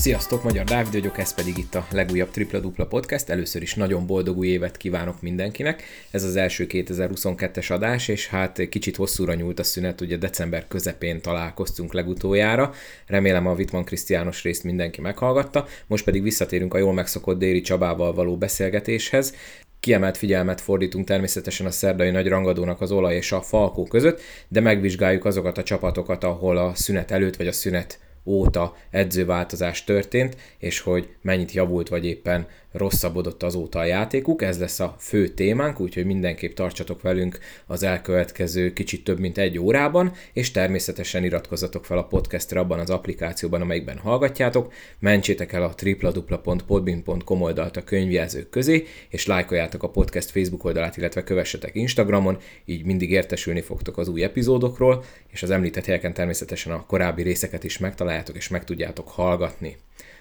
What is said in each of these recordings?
Sziasztok, Magyar Dávid vagyok, ez pedig itt a legújabb Tripla Dupla Podcast. Először is nagyon boldog új évet kívánok mindenkinek. Ez az első 2022-es adás, és hát kicsit hosszúra nyúlt a szünet, ugye december közepén találkoztunk legutoljára. Remélem a Vitman Krisztiános részt mindenki meghallgatta. Most pedig visszatérünk a jól megszokott Déri Csabával való beszélgetéshez. Kiemelt figyelmet fordítunk természetesen a szerdai nagy rangadónak az olaj és a falkó között, de megvizsgáljuk azokat a csapatokat, ahol a szünet előtt vagy a szünet óta edzőváltozás történt, és hogy mennyit javult vagy éppen rosszabbodott azóta a játékuk. Ez lesz a fő témánk, úgyhogy mindenképp tartsatok velünk az elkövetkező kicsit több mint egy órában, és természetesen iratkozzatok fel a podcastre abban az applikációban, amelyikben hallgatjátok, mentsétek el a tripladupla.podbin.com oldalt a könyvjelzők közé, és lájkoljátok a podcast Facebook oldalát, illetve kövessetek Instagramon, így mindig értesülni fogtok az új epizódokról, és az említett helyeken természetesen a korábbi részeket is megtaláljátok és meg tudjátok hallgatni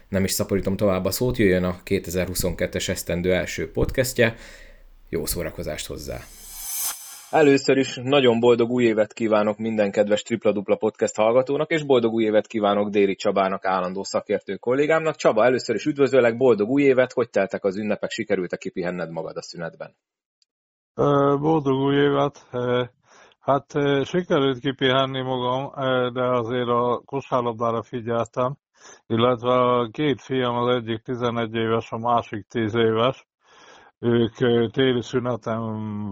nem is szaporítom tovább a szót, jöjjön a 2022-es esztendő első podcastje. Jó szórakozást hozzá! Először is nagyon boldog új évet kívánok minden kedves Tripla Dupla Podcast hallgatónak, és boldog új évet kívánok Déri Csabának, állandó szakértő kollégámnak. Csaba, először is üdvözöllek, boldog új évet, hogy teltek az ünnepek, sikerült-e kipihenned magad a szünetben? Boldog új évet! Hát sikerült kipihenni magam, de azért a kosárlabdára figyeltem, illetve a két fiam, az egyik 11 éves, a másik 10 éves, ők téli szünetem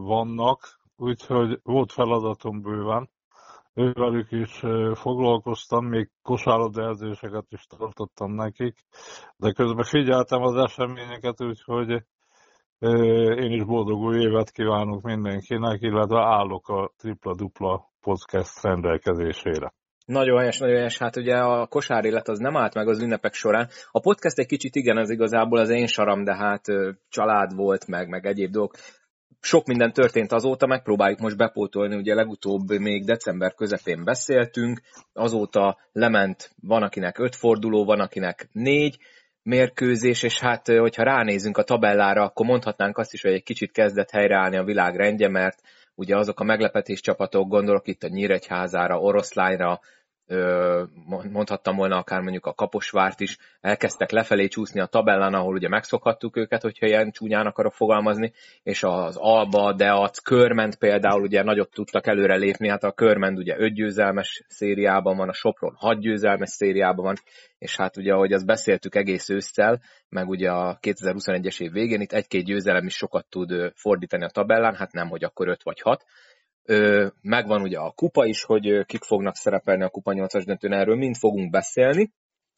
vannak, úgyhogy volt feladatom bőven. Ővelük is foglalkoztam, még kosárlabda edzéseket is tartottam nekik, de közben figyeltem az eseményeket, úgyhogy én is boldog új évet kívánok mindenkinek, illetve állok a tripla-dupla podcast rendelkezésére. Nagyon helyes, nagyon helyes. Hát ugye a kosár élet az nem állt meg az ünnepek során. A podcast egy kicsit igen, az igazából az én saram, de hát család volt, meg, meg egyéb dolgok. Sok minden történt azóta, megpróbáljuk most bepótolni, ugye legutóbb még december közepén beszéltünk, azóta lement, van akinek öt forduló, van akinek négy, mérkőzés, és hát hogyha ránézünk a tabellára, akkor mondhatnánk azt is, hogy egy kicsit kezdett helyreállni a világ rendje, mert ugye azok a meglepetés csapatok, gondolok itt a Nyíregyházára, Oroszlányra, mondhattam volna akár mondjuk a Kaposvárt is, elkezdtek lefelé csúszni a tabellán, ahol ugye megszokhattuk őket, hogyha ilyen csúnyán akarok fogalmazni, és az Alba, Deac, Körment például ugye nagyot tudtak előre lépni, hát a Körment ugye öt szériában van, a Sopron hat győzelmes szériában van, és hát ugye, ahogy azt beszéltük egész ősszel, meg ugye a 2021-es év végén itt egy-két győzelem is sokat tud fordítani a tabellán, hát nem, hogy akkor öt vagy hat, Megvan ugye a kupa is, hogy kik fognak szerepelni a kupa 8-as döntőn, erről mind fogunk beszélni.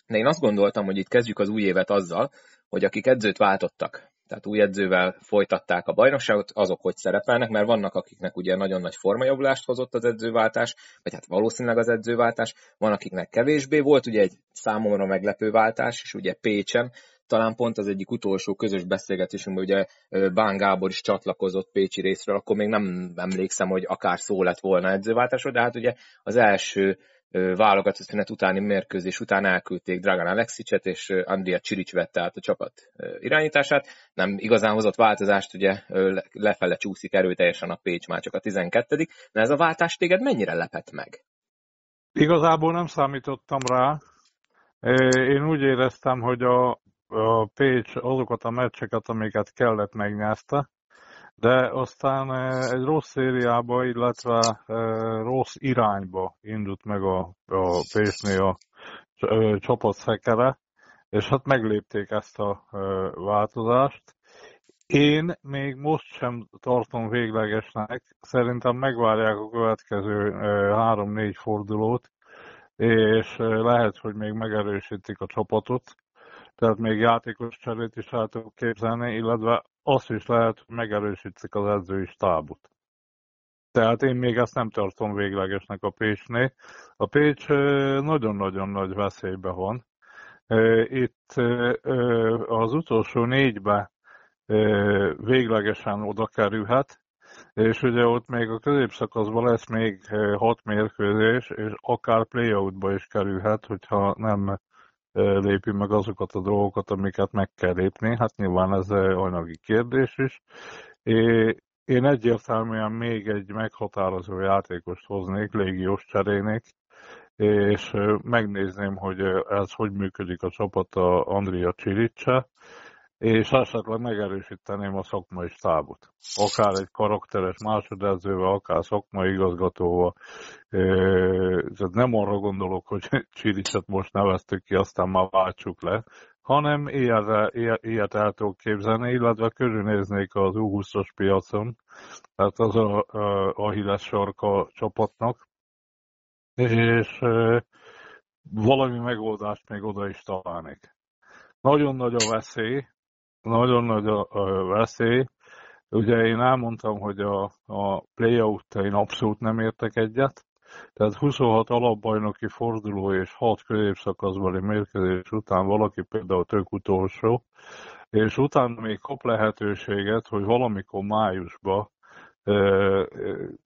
De én azt gondoltam, hogy itt kezdjük az új évet azzal, hogy akik edzőt váltottak, tehát új edzővel folytatták a bajnokságot, azok hogy szerepelnek, mert vannak akiknek ugye nagyon nagy formajavulást hozott az edzőváltás, vagy hát valószínűleg az edzőváltás, van akiknek kevésbé volt, ugye egy számomra meglepő váltás, és ugye Pécsen talán pont az egyik utolsó közös beszélgetésünkben ugye Bán Gábor is csatlakozott Pécsi részről, akkor még nem emlékszem, hogy akár szó lett volna edzőváltásról, de hát ugye az első válogatott szünet utáni mérkőzés után elküldték Dragan Alexicet, és Andrea Csirics vette át a csapat irányítását. Nem igazán hozott változást, ugye lefele csúszik erőteljesen a Pécs már csak a 12 de ez a váltás téged mennyire lepett meg? Igazából nem számítottam rá. Én úgy éreztem, hogy a a Pécs azokat a meccseket, amiket kellett megnyerte, de aztán eh, egy rossz szériába, illetve eh, rossz irányba indult meg a, a Pécsnél a eh, csapat szekere, és hát meglépték ezt a változást. Én még most sem tartom véglegesnek, szerintem megvárják a következő három-négy fordulót, és lehet, hogy még megerősítik a csapatot, tehát még játékos cserét is el tudok képzelni, illetve azt is lehet, hogy megerősítszik az edzői stábot. Tehát én még ezt nem tartom véglegesnek a Pécsnél. A Pécs nagyon-nagyon nagy veszélybe van. Itt az utolsó négybe véglegesen oda kerülhet, és ugye ott még a középszakaszban lesz még hat mérkőzés, és akár playoutba is kerülhet, hogyha nem lépi meg azokat a dolgokat, amiket meg kell lépni. Hát nyilván ez anyagi kérdés is. Én egyértelműen még egy meghatározó játékost hoznék, légiós cserénék, és megnézném, hogy ez hogy működik a csapat a Andrea Csiricse, és esetleg megerősíteném a szakmai stábot. Akár egy karakteres másodedzővel, akár szakmai igazgatóval. Tehát nem arra gondolok, hogy Csiricset most neveztük ki, aztán már váltsuk le, hanem ilyet, ilyet, ilyet el tudok képzelni, illetve körülnéznék az U20-as piacon, tehát az a, a Achilles sarka csapatnak, és valami megoldást még oda is találnék. Nagyon nagy a veszély, nagyon nagy a, a veszély. Ugye én elmondtam, hogy a, a playout én abszolút nem értek egyet, tehát 26 alapbajnoki forduló és 6 középszakaszbeli mérkőzés után valaki például tök utolsó, és utána még kap lehetőséget, hogy valamikor májusban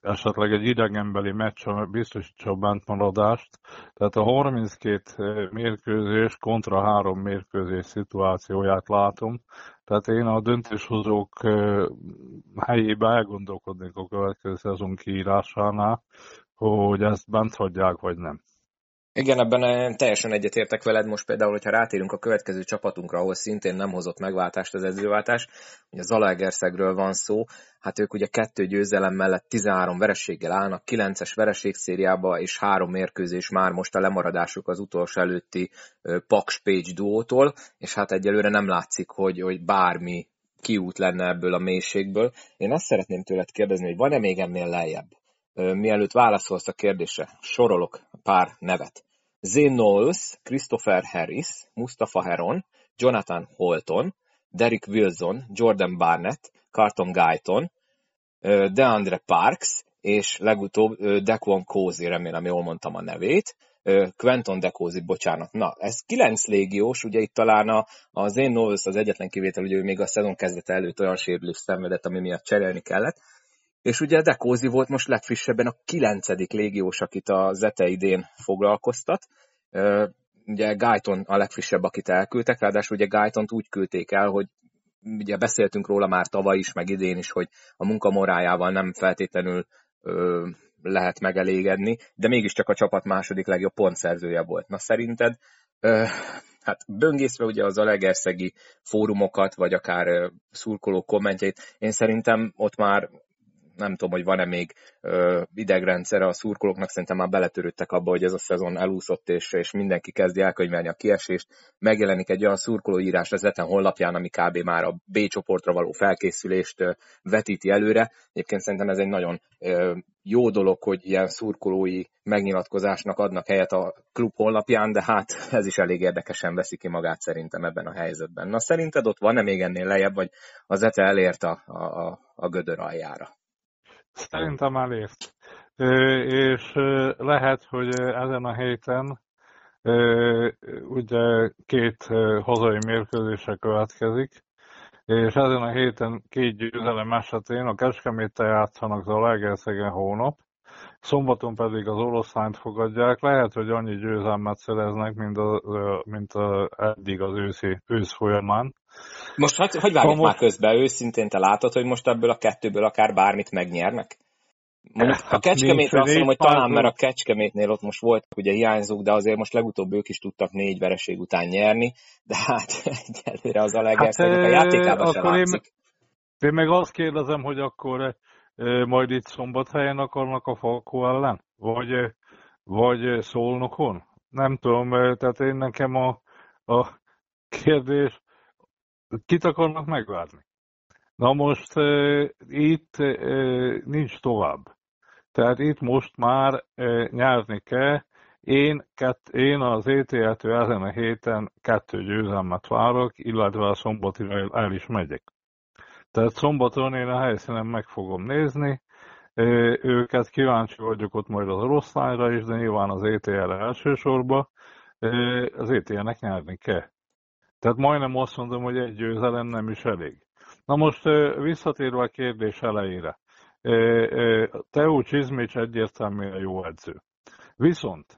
esetleg egy idegenbeli meccs biztosítsa a bentmaradást. Tehát a 32 mérkőzés kontra három mérkőzés szituációját látom. Tehát én a döntéshozók helyébe elgondolkodnék a következő szezon kiírásánál, hogy ezt bent hagyják, vagy nem. Igen, ebben teljesen egyetértek veled. Most például, hogyha rátérünk a következő csapatunkra, ahol szintén nem hozott megváltást az edzőváltás, hogy a Zalaegerszegről van szó, hát ők ugye kettő győzelem mellett 13 vereséggel állnak, 9-es vereségszériába és három mérkőzés már most a lemaradásuk az utolsó előtti Paks Page duótól, és hát egyelőre nem látszik, hogy, hogy bármi kiút lenne ebből a mélységből. Én azt szeretném tőled kérdezni, hogy van-e még ennél lejjebb? Mielőtt válaszolsz a kérdésre, sorolok pár nevet. Zane Knowles, Christopher Harris, Mustafa Heron, Jonathan Holton, Derek Wilson, Jordan Barnett, Carton Guyton, DeAndre Parks, és legutóbb Dequan Cozy, remélem jól mondtam a nevét, Quentin Decozy, bocsánat. Na, ez kilenc légiós, ugye itt talán a, a Zane Knowles az egyetlen kivétel, hogy ő még a szezon kezdete előtt olyan sérülés szenvedett, ami miatt cserélni kellett, és ugye Dekózi volt most legfrissebben a kilencedik légiós, akit a Zete idén foglalkoztat. Ugye Guyton a legfrissebb, akit elküldtek, ráadásul ugye Guytont úgy küldték el, hogy ugye beszéltünk róla már tavaly is, meg idén is, hogy a munkamorájával nem feltétlenül ö, lehet megelégedni, de mégiscsak a csapat második legjobb pontszerzője volt. Na szerinted, ö, hát böngészve ugye az alegerszegi fórumokat, vagy akár szurkoló kommentjeit, én szerintem ott már nem tudom, hogy van-e még ö, idegrendszere a szurkolóknak, szerintem már beletörődtek abba, hogy ez a szezon elúszott, és, és mindenki kezdi elkönyvelni a kiesést. Megjelenik egy olyan szurkolóírás az Eten honlapján, ami kb. már a B csoportra való felkészülést ö, vetíti előre. Egyébként szerintem ez egy nagyon ö, jó dolog, hogy ilyen szurkolói megnyilatkozásnak adnak helyet a klub honlapján, de hát ez is elég érdekesen veszi ki magát szerintem ebben a helyzetben. Na szerinted ott van-e még ennél lejjebb, vagy az ETE elért a, a, a gödör aljára? Szerintem elért. És lehet, hogy ezen a héten ugye két hazai mérkőzése következik, és ezen a héten két győzelem esetén a Kecskeméttel játszanak Zalaegerszegen hónap, szombaton pedig az oroszlányt fogadják. Lehet, hogy annyi győzelmet szereznek, mint, a, mint a, eddig az őszi, ősz folyamán. Most hogy, hogy vágjuk most... már közben? Őszintén te látod, hogy most ebből a kettőből akár bármit megnyernek? Mondjuk a hát Kecskemétre azt mondom, hogy talán, mert a Kecskemétnél ott most voltak ugye hiányzók, de azért most legutóbb ők is tudtak négy vereség után nyerni, de hát egyelőre az a legerszegnek hát, a játékában sem látszik. Én, én meg azt kérdezem, hogy akkor majd itt szombathelyen akarnak a Falkó ellen? Vagy, vagy Szolnokon? Nem tudom, tehát én nekem a, a kérdés, kit akarnak megvárni? Na most uh, itt uh, nincs tovább. Tehát itt most már uh, nyerni kell. Én, kett, én az ETL-től ezen a héten kettő győzelmet várok, illetve a szombati el is megyek. Tehát szombaton én a helyszínen meg fogom nézni, őket kíváncsi vagyok ott majd az oroszlányra is, de nyilván az ETL-re elsősorban. Az ETL-nek nyerni kell. Tehát majdnem azt mondom, hogy egy győzelem nem is elég. Na most visszatérve a kérdés elejére. Teó Csizmics egyértelműen jó edző. Viszont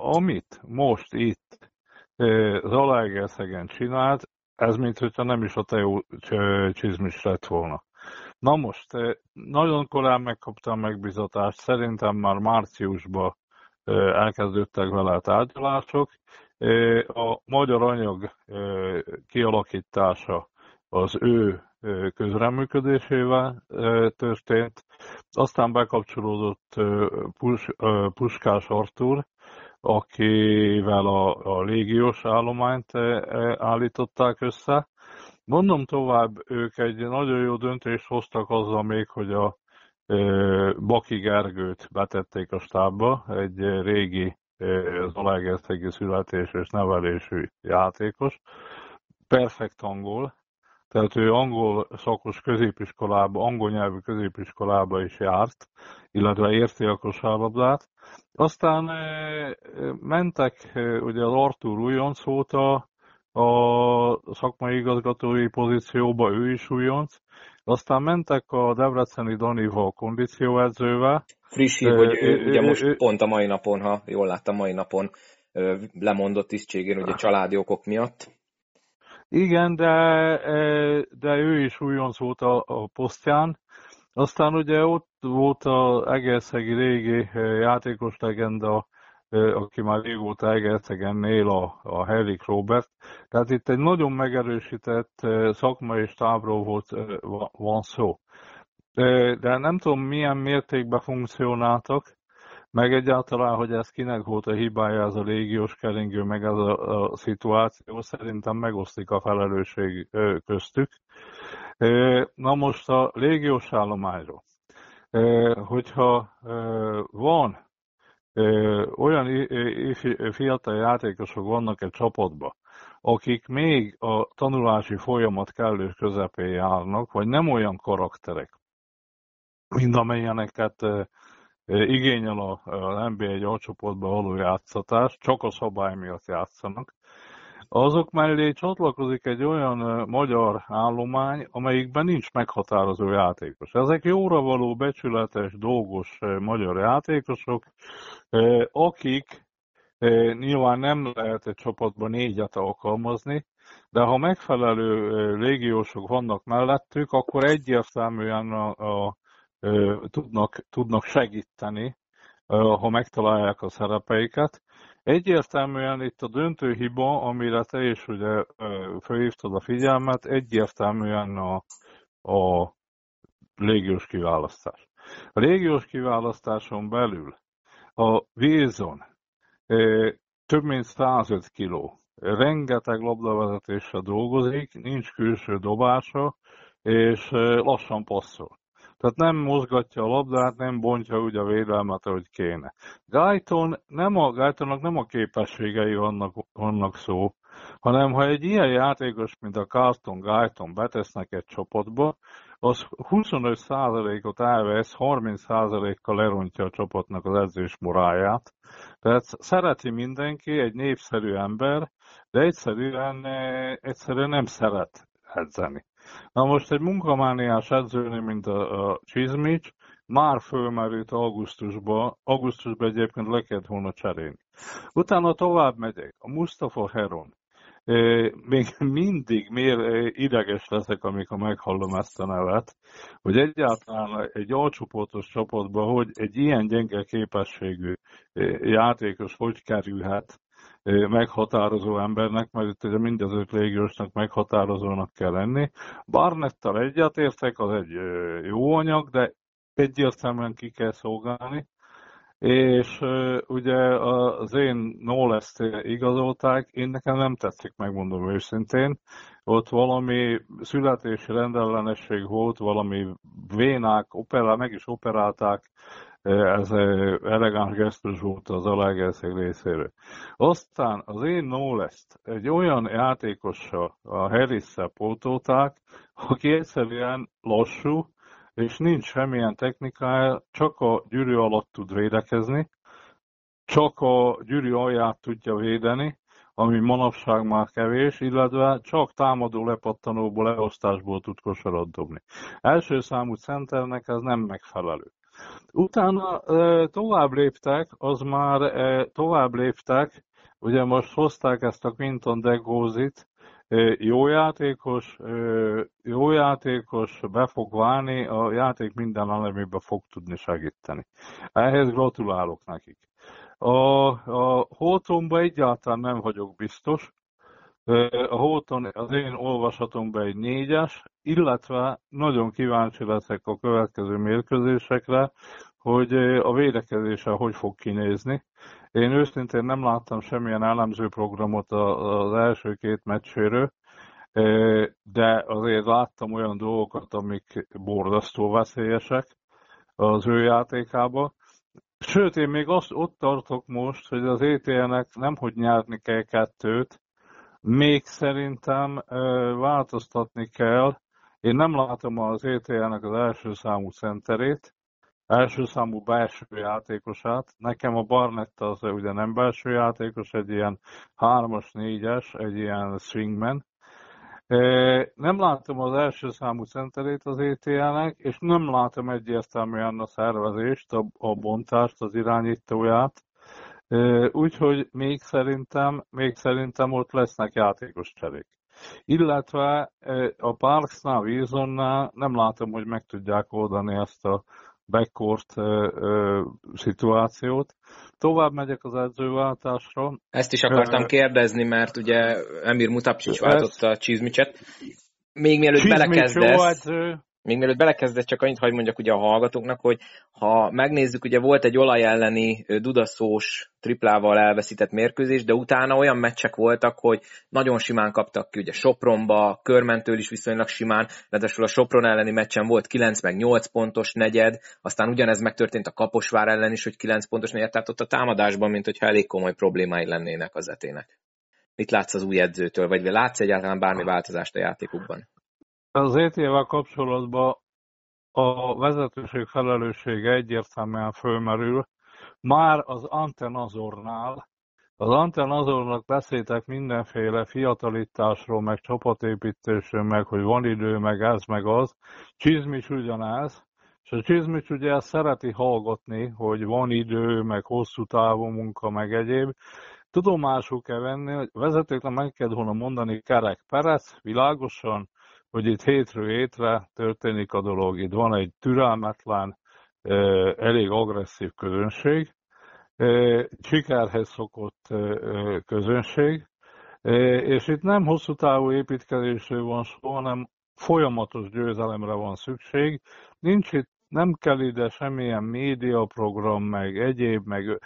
amit most itt Zalaegerszegen csinált, ez mintha nem is a Teó Csizmics lett volna. Na most, nagyon korán megkapta a megbizatást, szerintem már márciusban elkezdődtek vele a tárgyalások. A magyar anyag kialakítása az ő közreműködésével történt. Aztán bekapcsolódott Pus, Puskás Artur, akivel a, a légiós állományt állították össze. Mondom tovább, ők egy nagyon jó döntést hoztak azzal még, hogy a Baki Gergőt betették a stábba, egy régi Zalaegerszegi születés és nevelésű játékos. Perfekt angol, tehát ő angol szakos középiskolába, angol nyelvű középiskolába is járt, illetve érti a kosárlabdát. Aztán mentek, ugye az Artur újonc volt a, a szakmai igazgatói pozícióba, ő is újonc, aztán mentek a Debreceni Danival kondícióedzővel. Friss hír, hogy ő, ugye most pont a mai napon, ha jól láttam, mai napon lemondott tisztségén, ugye családi okok miatt. Igen, de, de ő is újonc volt a, a posztján. Aztán ugye ott volt az Egerszegi régi játékos legenda, aki már régóta Egerszegen él, a, a Henrik Robert. Tehát itt egy nagyon megerősített szakmai stábról volt, van szó. De nem tudom, milyen mértékben funkcionáltak, meg egyáltalán, hogy ez kinek volt a hibája, ez a légiós keringő, meg ez a, a szituáció, szerintem megosztik a felelősség köztük. Na most a légiós állományról. Hogyha van olyan fiatal játékosok vannak egy csapatban, akik még a tanulási folyamat kellő közepén járnak, vagy nem olyan karakterek, mint amelyeneket igényel a NBA egy alcsoportban való játszatás, csak a szabály miatt játszanak. Azok mellé csatlakozik egy olyan magyar állomány, amelyikben nincs meghatározó játékos. Ezek jóra való, becsületes, dolgos magyar játékosok, akik nyilván nem lehet egy csapatban négyet alkalmazni, de ha megfelelő légiósok vannak mellettük, akkor egyértelműen a, a tudnak, tudnak segíteni, ha megtalálják a szerepeiket. Egyértelműen itt a döntő hiba, amire te is ugye felhívtad a figyelmet, egyértelműen a, a légiós kiválasztás. A légiós kiválasztáson belül a Wilson több mint 105 kiló, rengeteg labdavezetéssel dolgozik, nincs külső dobása, és lassan passzol. Tehát nem mozgatja a labdát, nem bontja úgy a védelmet, ahogy kéne. Guyton nem a, Guytonnak nem a képességei vannak, vannak szó, hanem ha egy ilyen játékos, mint a Carlton Guyton betesznek egy csapatba, az 25%-ot elvesz, 30%-kal lerontja a csapatnak az edzés moráját. Tehát szereti mindenki, egy népszerű ember, de egyszerűen, eh, egyszerűen nem szeret edzeni. Na most egy munkamániás edzőnél, mint a, a Csizmics, már fölmerült augusztusban, augusztusban egyébként le kellett volna cserélni. Utána tovább megyek, a Mustafa Heron. Még mindig miért ideges leszek, amikor meghallom ezt a nevet, hogy egyáltalán egy alcsoportos csapatban, hogy egy ilyen gyenge képességű játékos hogy kerülhet meghatározó embernek, mert ugye mindezők légiósnak meghatározónak kell lenni. Barnettal egyetértek, az egy jó anyag, de egyértelműen ki kell szolgálni, és ugye az én Knowles-t igazolták, én nekem nem tetszik, megmondom őszintén. Ott valami születési rendellenesség volt, valami vénák, operál, meg is operálták, ez elegáns gesztus volt az Alaegerszeg részéről. Aztán az én Knowles-t egy olyan játékossal, a Harris-szel pótolták, aki egyszerűen lassú, és nincs semmilyen technikája, csak a gyűrű alatt tud védekezni, csak a gyűrű alját tudja védeni, ami manapság már kevés, illetve csak támadó lepattanóból, leosztásból tud kosarat dobni. Első számú centernek ez nem megfelelő. Utána tovább léptek, az már tovább léptek, ugye most hozták ezt a Quinton de Gózit, jó játékos, jó játékos, be fog válni, a játék minden elemében fog tudni segíteni. Ehhez gratulálok nekik. A, a Holtonba egyáltalán nem vagyok biztos. A Holton az én olvasatomban egy négyes, illetve nagyon kíváncsi leszek a következő mérkőzésekre, hogy a védekezése hogy fog kinézni. Én őszintén nem láttam semmilyen elemző programot az első két meccséről, de azért láttam olyan dolgokat, amik borzasztó veszélyesek az ő játékába. Sőt, én még azt ott tartok most, hogy az ETL-nek nemhogy nyerni kell kettőt, még szerintem változtatni kell. Én nem látom az ETL-nek az első számú centerét, első számú belső játékosát. Nekem a Barnett az ugye nem belső játékos, egy ilyen hármas, négyes, egy ilyen swingman. Nem látom az első számú centerét az ETL-nek, és nem látom egyértelműen a szervezést, a, a bontást, az irányítóját. Úgyhogy még szerintem, még szerintem ott lesznek játékos cserék. Illetve a Parksnál, Wilsonnál nem látom, hogy meg tudják oldani ezt a backcourt szituációt. Tovább megyek az edzőváltásra. Ezt is akartam kérdezni, mert ugye Emir Mutapcsics váltotta a Csizmicset. Még mielőtt belekezdesz... Még mielőtt belekezdett, csak annyit hagy mondjak ugye a hallgatóknak, hogy ha megnézzük, ugye volt egy olaj elleni dudaszós triplával elveszített mérkőzés, de utána olyan meccsek voltak, hogy nagyon simán kaptak ki, ugye Sopronba, Körmentől is viszonylag simán, ráadásul a Sopron elleni meccsen volt 9 meg 8 pontos negyed, aztán ugyanez megtörtént a Kaposvár ellen is, hogy 9 pontos negyed, tehát ott a támadásban, mint hogyha elég komoly problémái lennének az etének. Mit látsz az új edzőtől, vagy látsz egyáltalán bármi változást a játékukban? Az ET-vel kapcsolatban a vezetőség felelőssége egyértelműen fölmerül. Már az Antenazornál, az Antenazornak beszéltek mindenféle fiatalításról, meg csapatépítésről, meg hogy van idő, meg ez, meg az. Csizmis ugyanez, és a Csizmis ugye ezt szereti hallgatni, hogy van idő, meg hosszú távú munka, meg egyéb. Tudomásul kell venni, hogy vezetőknek meg kell volna mondani kerek perec, világosan, hogy itt hétről hétre történik a dolog. Itt van egy türelmetlen, elég agresszív közönség, sikerhez szokott közönség, és itt nem hosszú távú építkezésről van szó, hanem folyamatos győzelemre van szükség. Nincs itt, nem kell ide semmilyen médiaprogram, meg egyéb, meg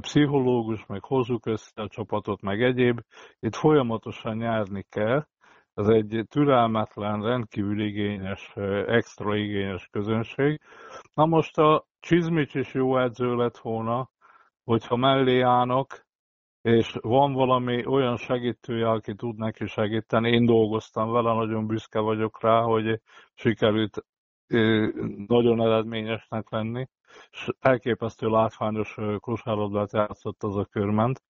pszichológus, meg hozzuk össze a csapatot, meg egyéb. Itt folyamatosan nyerni kell, ez egy türelmetlen, rendkívül igényes, extra igényes közönség. Na most a Csizmics is jó edző lett volna, hogyha mellé állnak, és van valami olyan segítője, aki tud neki segíteni. Én dolgoztam vele, nagyon büszke vagyok rá, hogy sikerült nagyon eredményesnek lenni, és elképesztő látványos kosárlabdát játszott az a körment.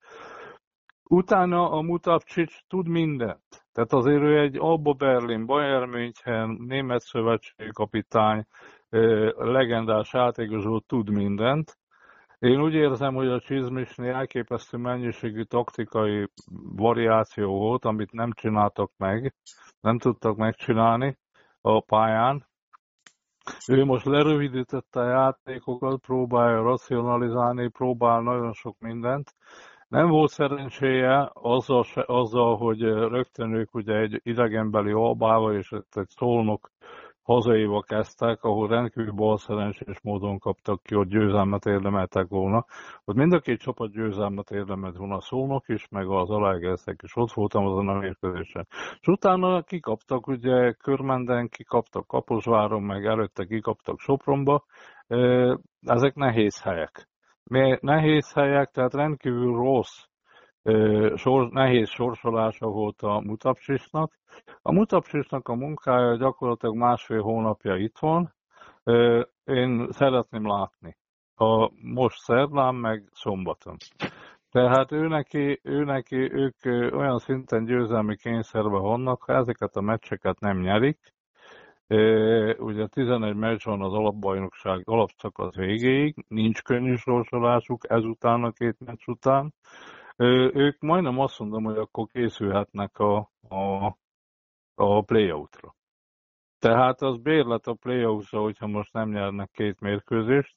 Utána a Mutapcsics tud mindent. Tehát azért ő egy Alba Berlin, Bayern München, német szövetségkapitány, legendás játékosó tud mindent. Én úgy érzem, hogy a Csizmisnél elképesztő mennyiségű taktikai variáció volt, amit nem csináltak meg, nem tudtak megcsinálni a pályán. Ő most lerövidítette a játékokat, próbálja racionalizálni, próbál nagyon sok mindent, nem volt szerencséje azzal, se, azzal, hogy rögtön ők ugye egy idegenbeli albával és egy szolnok hazaiba kezdtek, ahol rendkívül balszerencsés módon kaptak ki, hogy győzelmet érdemeltek volna. Ott mind a két csapat győzelmet érdemelt volna a szolnok is, meg az alágerszek is. Ott voltam azon a mérkőzésen. És utána kikaptak ugye Körmenden, kikaptak Kaposváron, meg előtte kikaptak Sopronba. Ezek nehéz helyek nehéz helyek, tehát rendkívül rossz, sor, nehéz sorsolása volt a Mutapsisnak. A Mutapsisnak a munkája gyakorlatilag másfél hónapja itt van. Én szeretném látni. A most szerdán, meg szombaton. Tehát ő neki, ő neki, ők olyan szinten győzelmi kényszerbe vannak, ha ezeket a meccseket nem nyerik, Ugye 11 meccs van az alapbajnokság alapszakasz végéig, nincs könnyű sorsolásuk ezután a két meccs után. Ők majdnem azt mondom, hogy akkor készülhetnek a, a, a play-outra. Tehát az bérlet a play outra hogyha most nem nyernek két mérkőzést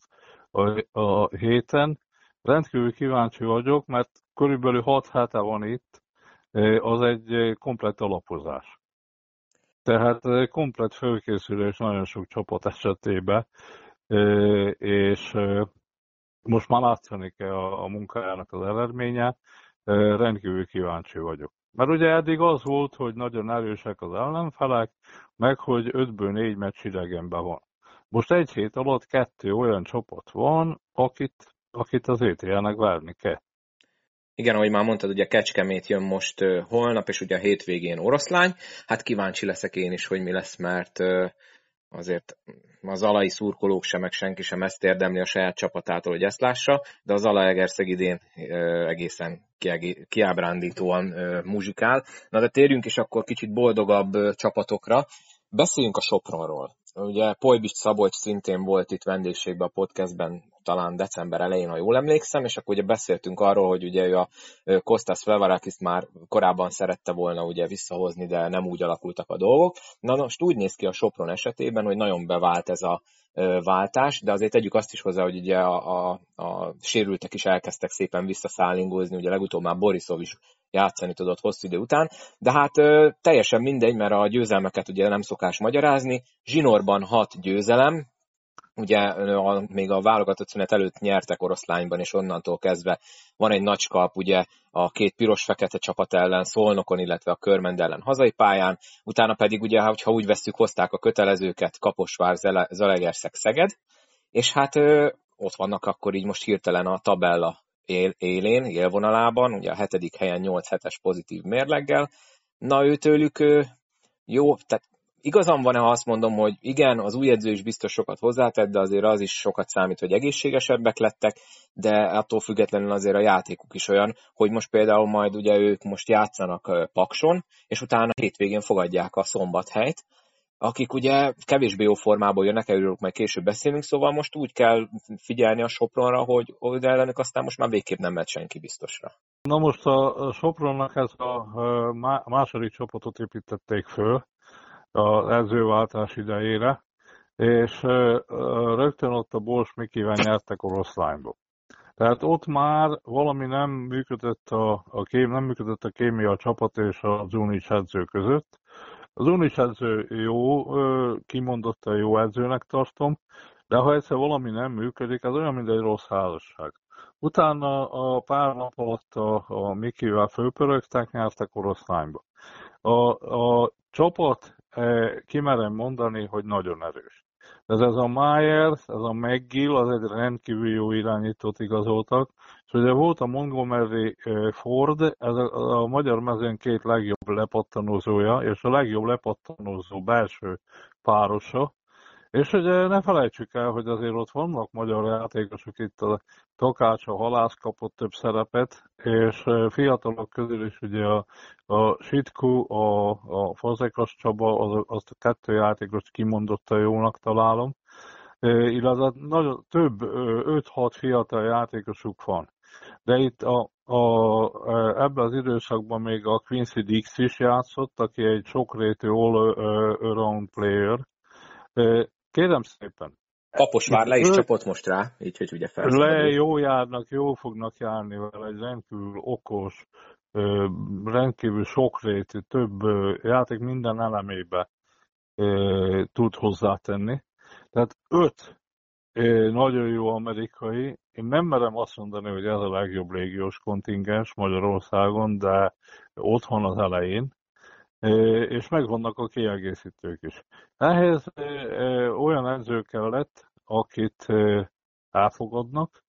a, a héten, rendkívül kíváncsi vagyok, mert körülbelül 6 hete van itt, az egy komplet alapozás. Tehát komplet fölkészülés nagyon sok csapat esetében, és most már látszani kell a, munkájának az eredménye, rendkívül kíváncsi vagyok. Mert ugye eddig az volt, hogy nagyon erősek az ellenfelek, meg hogy 5-ből 4 meccs idegenben van. Most egy hét alatt kettő olyan csapat van, akit, akit az ETL-nek verni kell. Igen, ahogy már mondtad, ugye Kecskemét jön most holnap, és ugye a hétvégén oroszlány. Hát kíváncsi leszek én is, hogy mi lesz, mert azért az alai szurkolók sem, meg senki sem ezt érdemli a saját csapatától, hogy ezt lássa, de az Alaegerszeg idén egészen kiábrándítóan muzsikál. Na de térjünk is akkor kicsit boldogabb csapatokra. Beszéljünk a Sopronról. Ugye Pojbics Szabolcs szintén volt itt vendégségben a podcastben talán december elején, ha jól emlékszem, és akkor ugye beszéltünk arról, hogy ugye ő a Kostas Fevarakis már korábban szerette volna ugye visszahozni, de nem úgy alakultak a dolgok. Na most úgy néz ki a Sopron esetében, hogy nagyon bevált ez a váltás, de azért tegyük azt is hozzá, hogy ugye a, a, a sérültek is elkezdtek szépen visszaszállingózni, ugye legutóbb már Borisov is játszani tudott hosszú idő után, de hát ö, teljesen mindegy, mert a győzelmeket ugye nem szokás magyarázni. Zsinorban hat győzelem, ugye a, még a válogatott szünet előtt nyertek oroszlányban, és onnantól kezdve van egy nagy kap, ugye a két piros-fekete csapat ellen, Szolnokon, illetve a Körmend ellen hazai pályán, utána pedig ugye, ha úgy veszük, hozták a kötelezőket Kaposvár, Zalegerszeg, Szeged, és hát ö, ott vannak akkor így most hirtelen a tabella él, élén, élvonalában, ugye a hetedik helyen 8 hetes pozitív mérleggel. Na őtőlük jó, tehát igazam van-e, ha azt mondom, hogy igen, az új edző is biztos sokat hozzátett, de azért az is sokat számít, hogy egészségesebbek lettek, de attól függetlenül azért a játékuk is olyan, hogy most például majd ugye ők most játszanak Pakson, és utána hétvégén fogadják a szombathelyt, akik ugye kevésbé jó formából jönnek, erről majd később beszélünk, szóval most úgy kell figyelni a Sopronra, hogy oda ellenük aztán most már végképp nem megy senki biztosra. Na most a Sopronnak ez a második csapatot építették föl az edzőváltás idejére, és rögtön ott a Bors Mikivel nyertek oroszlányba. Tehát ott már valami nem működött a, a kém, nem működött a kémia a csapat és a Zunic edző között, az Unis edző jó, kimondottan jó edzőnek tartom, de ha egyszer valami nem működik, az olyan, mint egy rossz házasság. Utána a pár nap alatt a, a Mikivel fölpörögtek, nyertek oroszlányba. A, a csapat, kimerem mondani, hogy nagyon erős. Ez, ez a Mayer, ez a McGill, az egy rendkívül jó irányítót igazoltak, és ugye volt a Montgomery Ford, ez a, a magyar mezőn két legjobb lepattanózója, és a legjobb lepattanózó belső párosa, és ugye ne felejtsük el, hogy azért ott vannak magyar játékosok, itt a Takács, a Halász kapott több szerepet, és fiatalok közül is ugye a, a Sitku, a, a Fazekas Csaba, az, azt a kettő játékost kimondotta jónak találom, illetve nagyon több, 5-6 fiatal játékosuk van. De itt a, a, ebben az időszakban még a Quincy Dix is játszott, aki egy sokrétű all-around player, Kérem szépen. Kaposvár le is csapott most rá, így hogy ugye felszabadul. Le jó járnak, jó fognak járni vele, egy rendkívül okos, rendkívül sokrétű, több játék minden elemébe tud hozzátenni. Tehát öt nagyon jó amerikai. Én nem merem azt mondani, hogy ez a legjobb légiós kontingens Magyarországon, de otthon az elején és megvannak a kiegészítők is. Ehhez olyan edző kellett, akit elfogadnak,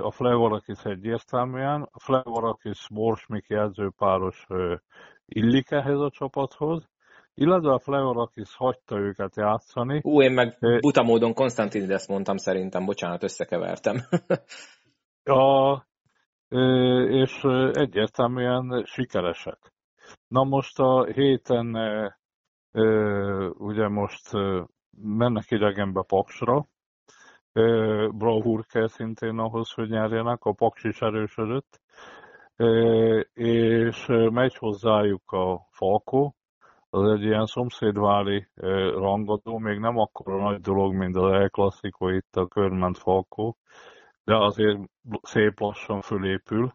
a Flevarakis egyértelműen, a Flevarakis Borsmiki edzőpáros illik ehhez a csapathoz, illetve a Flevarakis hagyta őket játszani. Ú, én meg buta módon Konstantinides mondtam szerintem, bocsánat, összekevertem. a, és egyértelműen sikeresek. Na most a héten ugye most mennek idegenbe Paksra, bravúr kell szintén ahhoz, hogy nyerjenek, a Paks is erősödött, és megy hozzájuk a Falko, az egy ilyen szomszédvári rangadó, még nem akkora nagy dolog, mint az Clasico itt a Körment Falko, de azért szép lassan fölépül.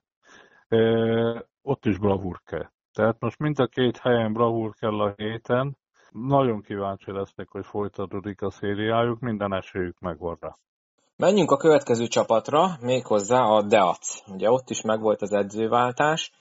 Ott is bravúr kell. Tehát most mind a két helyen bravúr kell a héten. Nagyon kíváncsi lesznek, hogy folytatódik a szériájuk, minden esélyük megvan rá. Menjünk a következő csapatra, méghozzá a Deac. Ugye ott is megvolt az edzőváltás.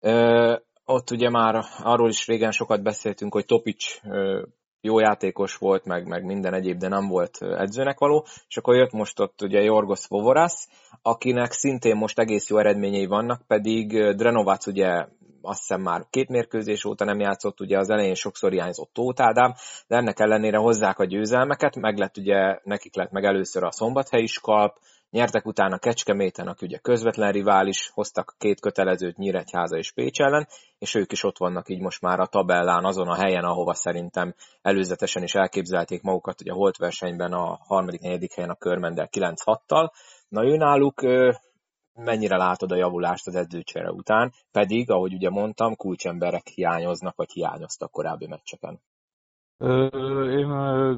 Ö, ott ugye már arról is régen sokat beszéltünk, hogy Topics ö, jó játékos volt, meg, meg minden egyéb, de nem volt edzőnek való, és akkor jött most ott ugye Jorgos Vovorász, akinek szintén most egész jó eredményei vannak, pedig Drenovac ugye azt hiszem már két mérkőzés óta nem játszott, ugye az elején sokszor hiányzott Tóth Ádám, de ennek ellenére hozzák a győzelmeket, meg lett ugye, nekik lett meg először a szombathelyi skalp, nyertek utána Kecskeméten, aki ugye közvetlen rivális, hoztak két kötelezőt Nyíregyháza és Pécs ellen, és ők is ott vannak így most már a tabellán, azon a helyen, ahova szerintem előzetesen is elképzelték magukat, hogy a holt versenyben a harmadik, negyedik helyen a Körmendel 9-6-tal. Na ő náluk mennyire látod a javulást az edzőcsere után, pedig, ahogy ugye mondtam, kulcsemberek hiányoznak, vagy hiányoztak korábbi meccseken. Én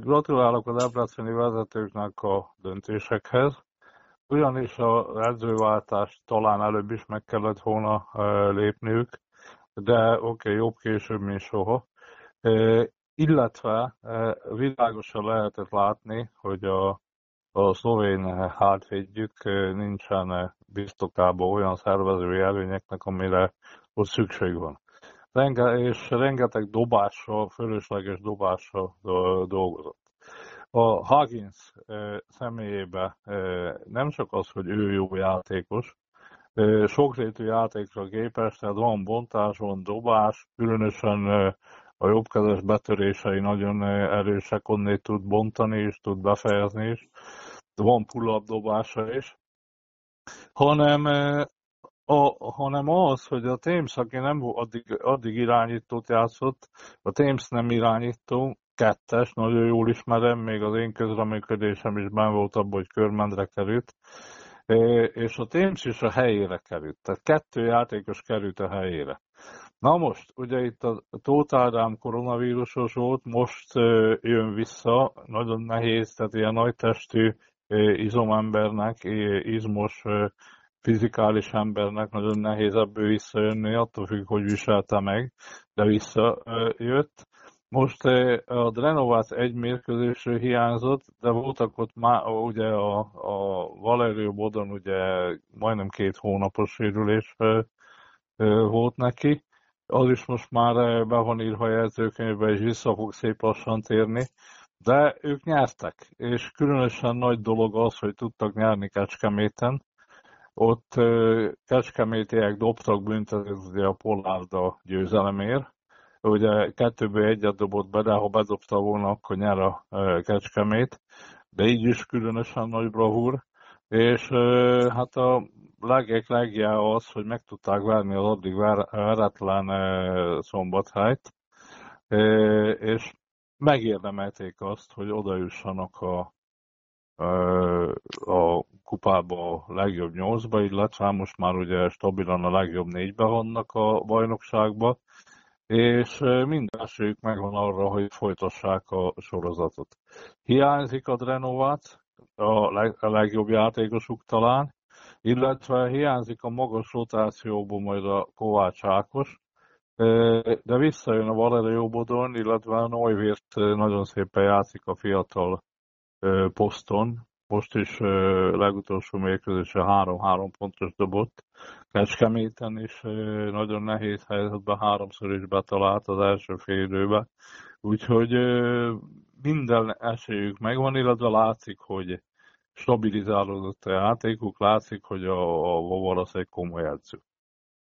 gratulálok az Debreceni vezetőknek a döntésekhez, ugyanis az edzőváltást talán előbb is meg kellett volna lépniük, de oké, okay, jobb később, mint soha. Illetve világosan lehetett látni, hogy a a szlovén hátvédjük nincsen biztokában olyan szervezői előnyeknek, amire ott szükség van. Renge, és rengeteg dobással, fölösleges dobással dolgozott. A Huggins személyébe nem csak az, hogy ő jó játékos, sokrétű játékra képes, tehát van bontás, van dobás, különösen a jobbkezes betörései nagyon erősek, onnét tud bontani és tud befejezni is van pull-up dobása is, hanem, a, hanem az, hogy a Thames, aki nem addig, addig irányítót játszott, a Thames nem irányító, kettes, nagyon jól ismerem, még az én közreműködésem is ben volt abban, hogy körmendre került, és a Thames is a helyére került. Tehát kettő játékos került a helyére. Na most, ugye itt a Tóth Ádám koronavírusos volt, most jön vissza, nagyon nehéz, tehát ilyen nagy testű izomembernek, izmos fizikális embernek nagyon nehéz ebből visszajönni, attól függ, hogy viselte meg, de visszajött. Most a Drenovác egy mérkőzésről hiányzott, de voltak ott már, ugye a, a Valerio Bodon ugye majdnem két hónapos sérülés volt neki. Az is most már be van írva a jegyzőkönyvbe, és vissza fog szép lassan térni. De ők nyertek, és különösen nagy dolog az, hogy tudtak nyerni Kecskeméten. Ott kecskemétiek dobtak büntetést ugye a Polárda győzelemért. Ugye kettőből egyet dobott be, de ha bedobta volna, akkor nyer a Kecskemét. De így is különösen nagy bravúr. És hát a legek legjá az, hogy meg tudták verni az addig veretlen szombathelyt, és megérdemelték azt, hogy odajussanak a, a kupába a legjobb nyolcba, illetve most már ugye stabilan a legjobb négybe vannak a bajnokságba, és mindensőjük megvan arra, hogy folytassák a sorozatot. Hiányzik a Drenovat, a, leg, a legjobb játékosuk talán, illetve hiányzik a magas rotációból majd a Kovács Ákos, de visszajön a Valerio Bodon, illetve a Neuwirth nagyon szépen játszik a fiatal poszton. Most is legutolsó mérkőzése 3-3 pontos dobott. Kecskeméten is nagyon nehéz helyzetben háromszor is betalált az első fél időben. Úgyhogy minden esélyük megvan, illetve látszik, hogy stabilizálódott a játékuk, látszik, hogy a, a egy komoly edző.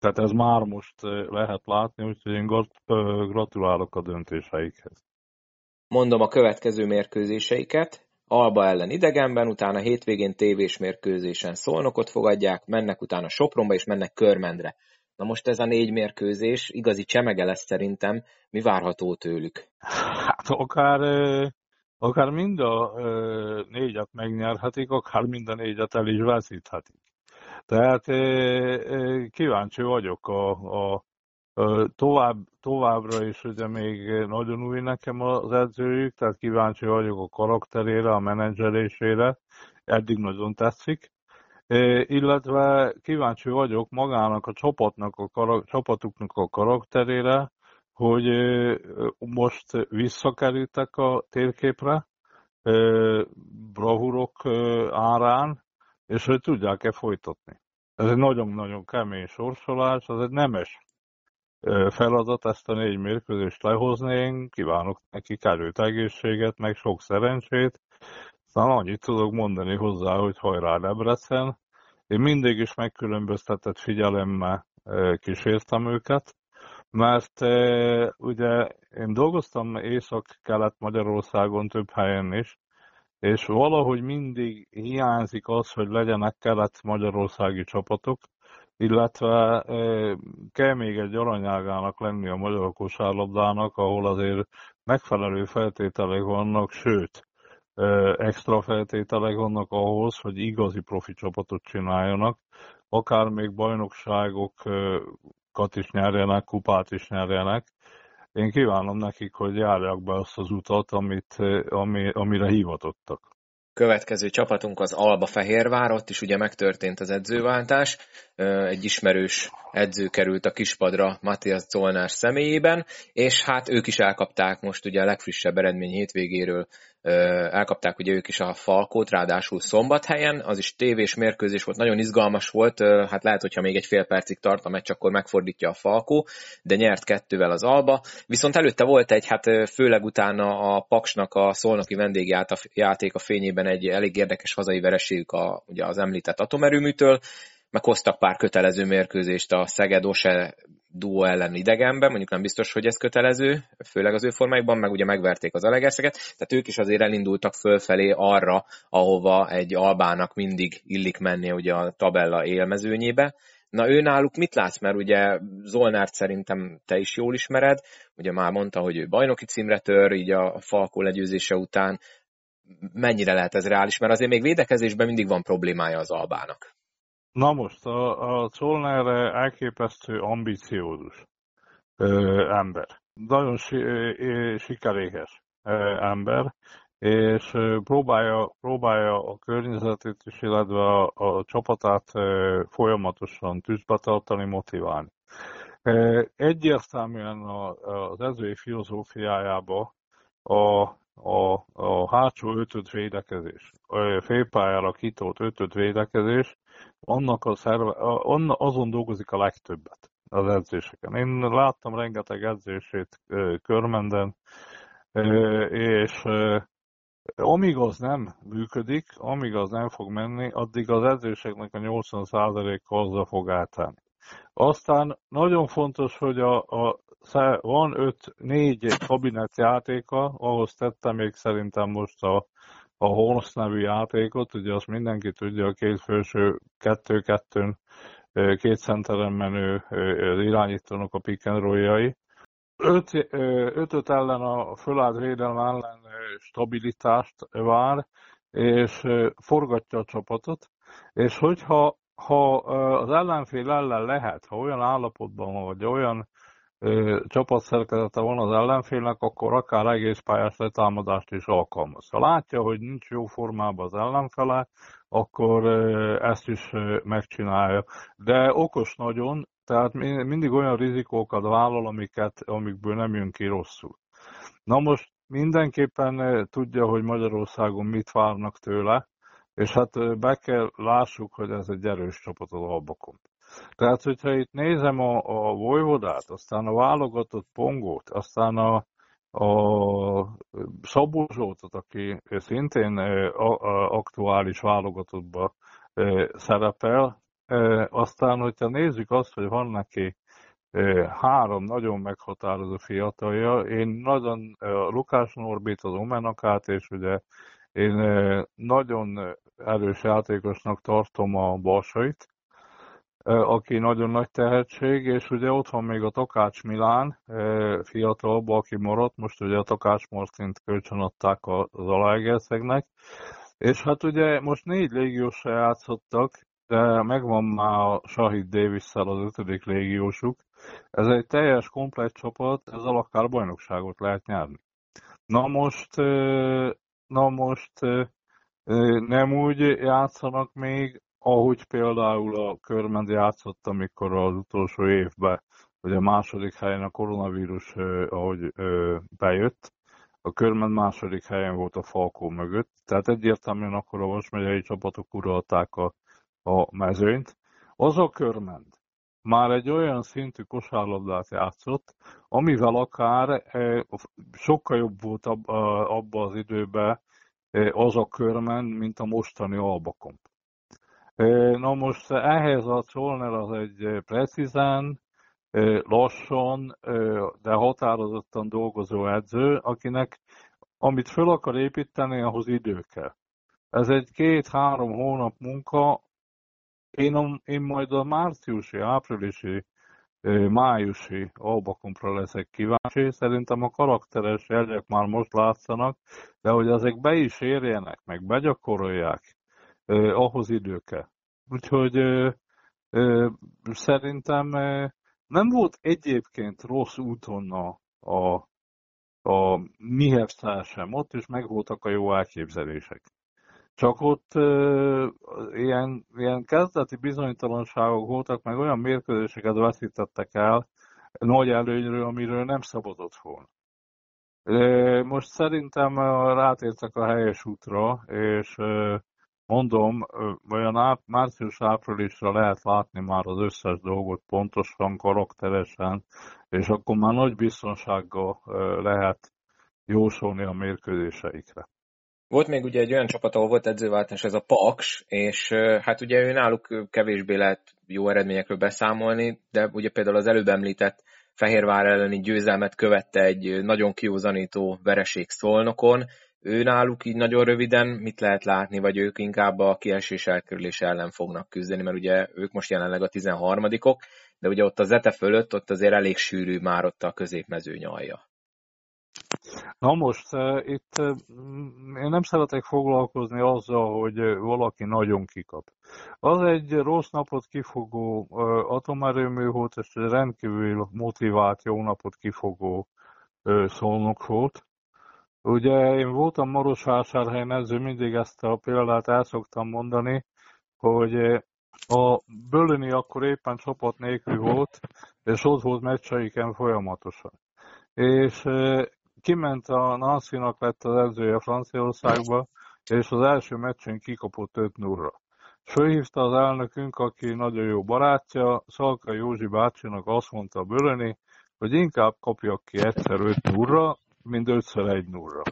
Tehát ez már most lehet látni, úgyhogy én gratulálok a döntéseikhez. Mondom a következő mérkőzéseiket. Alba ellen idegenben, utána hétvégén tévés mérkőzésen Szolnokot fogadják, mennek utána Sopronba és mennek Körmendre. Na most ez a négy mérkőzés igazi csemege lesz szerintem. Mi várható tőlük? Hát akár, akár mind a négyet megnyerhetik, akár mind a négyet el is veszíthetik. Tehát kíváncsi vagyok a, a, tovább, továbbra is, ugye még nagyon új nekem az edzőjük, tehát kíváncsi vagyok a karakterére, a menedzselésére, eddig nagyon tetszik. illetve kíváncsi vagyok magának a csapatnak a karak- csapatuknak a karakterére, hogy most visszakerültek a térképre, bravurok árán, és hogy tudják-e folytatni. Ez egy nagyon-nagyon kemény sorsolás, ez egy nemes feladat ezt a négy mérkőzést lehozni. Én kívánok neki erőt, egészséget, meg sok szerencsét. Aztán annyit tudok mondani hozzá, hogy hajrá Debrecen. Én mindig is megkülönböztetett figyelemmel kísértem őket, mert ugye én dolgoztam Észak-Kelet Magyarországon több helyen is, és valahogy mindig hiányzik az, hogy legyenek kelet-magyarországi csapatok, illetve kell még egy aranyágának lenni a magyar kosárlabdának, ahol azért megfelelő feltételek vannak, sőt, extra feltételek vannak ahhoz, hogy igazi profi csapatot csináljanak, akár még bajnokságokat is nyerjenek, kupát is nyerjenek. Én kívánom nekik, hogy járják be azt az utat, amit, ami, amire hivatottak. Következő csapatunk az Alba Fehérvár, ott is ugye megtörtént az edzőváltás. Egy ismerős edző került a kispadra Matthias Zolnár személyében, és hát ők is elkapták most ugye a legfrissebb eredmény hétvégéről elkapták ugye ők is a Falkót, ráadásul szombathelyen, az is tévés mérkőzés volt, nagyon izgalmas volt, hát lehet, hogyha még egy fél percig tart a meccs, akkor megfordítja a Falkó, de nyert kettővel az Alba, viszont előtte volt egy, hát főleg utána a Paksnak a szolnoki vendégjáték a fényében egy elég érdekes hazai vereségük a, ugye az említett atomerőműtől, meg hoztak pár kötelező mérkőzést a Szeged Ose duo ellen idegenben, mondjuk nem biztos, hogy ez kötelező, főleg az ő formáikban, meg ugye megverték az Alegerszeket, tehát ők is azért elindultak fölfelé arra, ahova egy albának mindig illik menni ugye a tabella élmezőnyébe. Na ő náluk mit látsz, mert ugye Zolnárt szerintem te is jól ismered, ugye már mondta, hogy ő bajnoki címre tör, így a Falkó legyőzése után, mennyire lehet ez reális, mert azért még védekezésben mindig van problémája az albának. Na most, a, a Czolner elképesztő ambiciózus ö, ember. Nagyon si, ö, sikeréhes ö, ember, és próbálja, próbálja a környezetét is, illetve a, a csapatát ö, folyamatosan tűzbe tartani, motiválni. Egyértelműen az edzői filozófiájába a a, a hátsó ötöt védekezés, félpályára kitolt ötöt védekezés, annak a szerve, azon dolgozik a legtöbbet az edzéseken. Én láttam rengeteg edzését körmenden, és amíg az nem működik, amíg az nem fog menni, addig az edzéseknek a 80%-a azzal fog átállni. Aztán nagyon fontos, hogy a, a van öt, négy kabinet játéka, ahhoz tettem még szerintem most a, a Horse nevű játékot, ugye azt mindenki tudja, a két felső kettő-kettőn két centeren menő irányítónak a pick and roll-jai. Öt, ötöt ellen a fölállt védelem ellen stabilitást vár, és forgatja a csapatot, és hogyha ha az ellenfél ellen lehet, ha olyan állapotban vagy olyan csapatszerkezete van az ellenfélnek, akkor akár egész pályás letámadást is alkalmaz. Ha látja, hogy nincs jó formában az ellenfele, akkor ezt is megcsinálja. De okos nagyon, tehát mindig olyan rizikókat vállal, amiket, amikből nem jön ki rosszul. Na most mindenképpen tudja, hogy Magyarországon mit várnak tőle, és hát be kell lássuk, hogy ez egy erős csapat az Albakon. Tehát, hogyha itt nézem a, a Vojvodát, aztán a válogatott Pongót, aztán a, a Szabó Zsoltot, aki szintén aktuális válogatottban szerepel, aztán, hogyha nézzük azt, hogy van neki három nagyon meghatározó fiatalja, én nagyon Lukás Norbit, az Omenakát, és ugye én nagyon erős játékosnak tartom a Balsait, aki nagyon nagy tehetség, és ugye ott van még a Takács Milán, fiatalabb, aki maradt, most ugye a Takács Martint kölcsönadták az Alaegerszegnek, és hát ugye most négy légiósra játszottak, de megvan már a Shahid davis az ötödik légiósuk. Ez egy teljes komplet csapat, ezzel akár bajnokságot lehet nyerni. Na most, na most nem úgy játszanak még, ahogy például a Körmend játszott, amikor az utolsó évben, hogy a második helyen a koronavírus, ahogy bejött, a Körmend második helyen volt a Falkó mögött, tehát egyértelműen akkor a Vas megyei csapatok uralták a, a mezőnyt. Az a Körmend már egy olyan szintű kosárlabdát játszott, amivel akár sokkal jobb volt abba az időben az a körmen, mint a mostani albakomp. Na most ehhez a Csolner az egy precízen, lassan, de határozottan dolgozó edző, akinek amit föl akar építeni, ahhoz idő kell. Ez egy két-három hónap munka, én, én majd a márciusi, áprilisi, májusi albakompra leszek kíváncsi. Szerintem a karakteres jegyek már most látszanak, de hogy ezek be is érjenek, meg begyakorolják, ahhoz idő kell. Úgyhogy szerintem nem volt egyébként rossz úton a, a, a Mihevszál sem, ott is megvoltak a jó elképzelések. Csak ott uh, ilyen, ilyen kezdeti bizonytalanságok voltak, meg olyan mérkőzéseket veszítettek el nagy előnyről, amiről nem szabadott volna. Most szerintem rátértek a helyes útra, és mondom, olyan március-áprilisra lehet látni már az összes dolgot pontosan, karakteresen, és akkor már nagy biztonsággal lehet jósolni a mérkőzéseikre. Volt még ugye egy olyan csapat, ahol volt edzőváltás, ez a Paks, és hát ugye ő náluk kevésbé lehet jó eredményekről beszámolni, de ugye például az előbb említett Fehérvár elleni győzelmet követte egy nagyon kiúzanító vereség Szolnokon. Ő náluk így nagyon röviden mit lehet látni, vagy ők inkább a kiesés elkerülés ellen fognak küzdeni, mert ugye ők most jelenleg a 13-ok, de ugye ott az Zete fölött ott azért elég sűrű már ott a középmezőny alja. Na most itt uh, én nem szeretek foglalkozni azzal, hogy valaki nagyon kikap. Az egy rossz napot kifogó uh, atomerőmű volt, és egy rendkívül motivált, jó napot kifogó szolnok volt. Ugye én voltam Marosvásárhelyen, ezzel mindig ezt a példát el szoktam mondani, hogy a Bölöni akkor éppen csapat nélkül volt, és ott volt meccseiken folyamatosan. És kiment a Nancy-nak lett az edzője Franciaországba, és az első meccsen kikapott 5 0 Fölhívta az elnökünk, aki nagyon jó barátja, Szalka Józsi bácsinak azt mondta Bölöni, hogy inkább kapjak ki egyszer 5 0 mint 5 1 0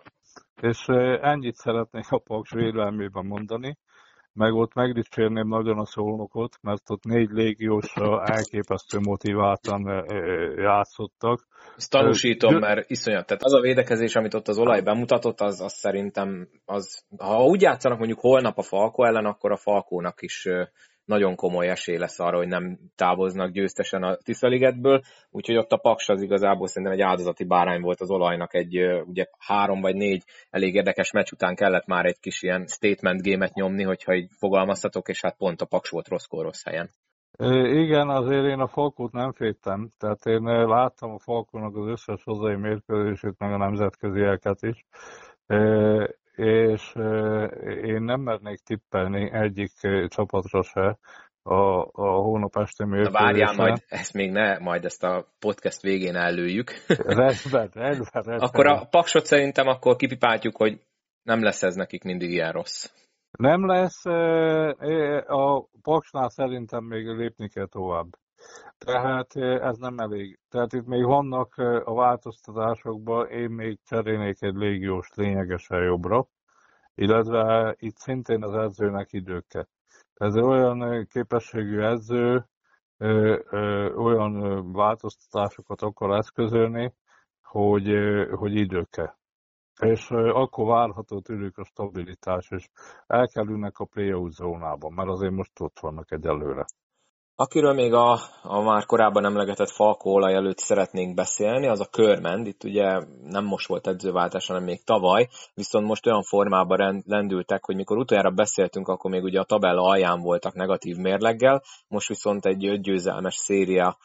És ennyit szeretnék a Paks vélelmében mondani, meg ott megdicsérném nagyon a szolnokot, mert ott négy légiósra elképesztő motiváltan játszottak. Ezt tanúsítom, mert iszonyat. Tehát az a védekezés, amit ott az olaj bemutatott, az, az szerintem, az, ha úgy játszanak mondjuk holnap a Falko ellen, akkor a Falkónak is nagyon komoly esély lesz arra, hogy nem távoznak győztesen a Tiszaligetből, úgyhogy ott a Paks az igazából szerintem egy áldozati bárány volt az olajnak, egy ugye három vagy négy elég érdekes meccs után kellett már egy kis ilyen statement gémet nyomni, hogyha így fogalmaztatok, és hát pont a Paks volt rossz rossz helyen. Igen, azért én a Falkót nem féltem, tehát én láttam a Falkónak az összes hazai mérkőzését, meg a nemzetközieket is, és én nem mernék tippelni egyik csapatra se a, a hónap esti mérkőzésen. Várjál majd, ezt még ne, majd ezt a podcast végén előjük. rendben, rendben, rendben. Akkor a paksot szerintem akkor kipipáltjuk, hogy nem lesz ez nekik mindig ilyen rossz. Nem lesz, a paksnál szerintem még lépni kell tovább. Tehát ez nem elég. Tehát itt még vannak a változtatásokban, én még cserélnék egy légiós lényegesen jobbra, illetve itt szintén az edzőnek időket. Ez olyan képességű edző, olyan változtatásokat akar eszközölni, hogy, hogy időke. És akkor várható tőlük a stabilitás, és elkerülnek a play zónában, mert azért most ott vannak egyelőre. Akiről még a, a már korábban emlegetett falkóolaj előtt szeretnénk beszélni, az a Körmend. Itt ugye nem most volt edzőváltás, hanem még tavaly, viszont most olyan formában lendültek, hogy mikor utoljára beszéltünk, akkor még ugye a tabella alján voltak negatív mérleggel, most viszont egy győzelmes széria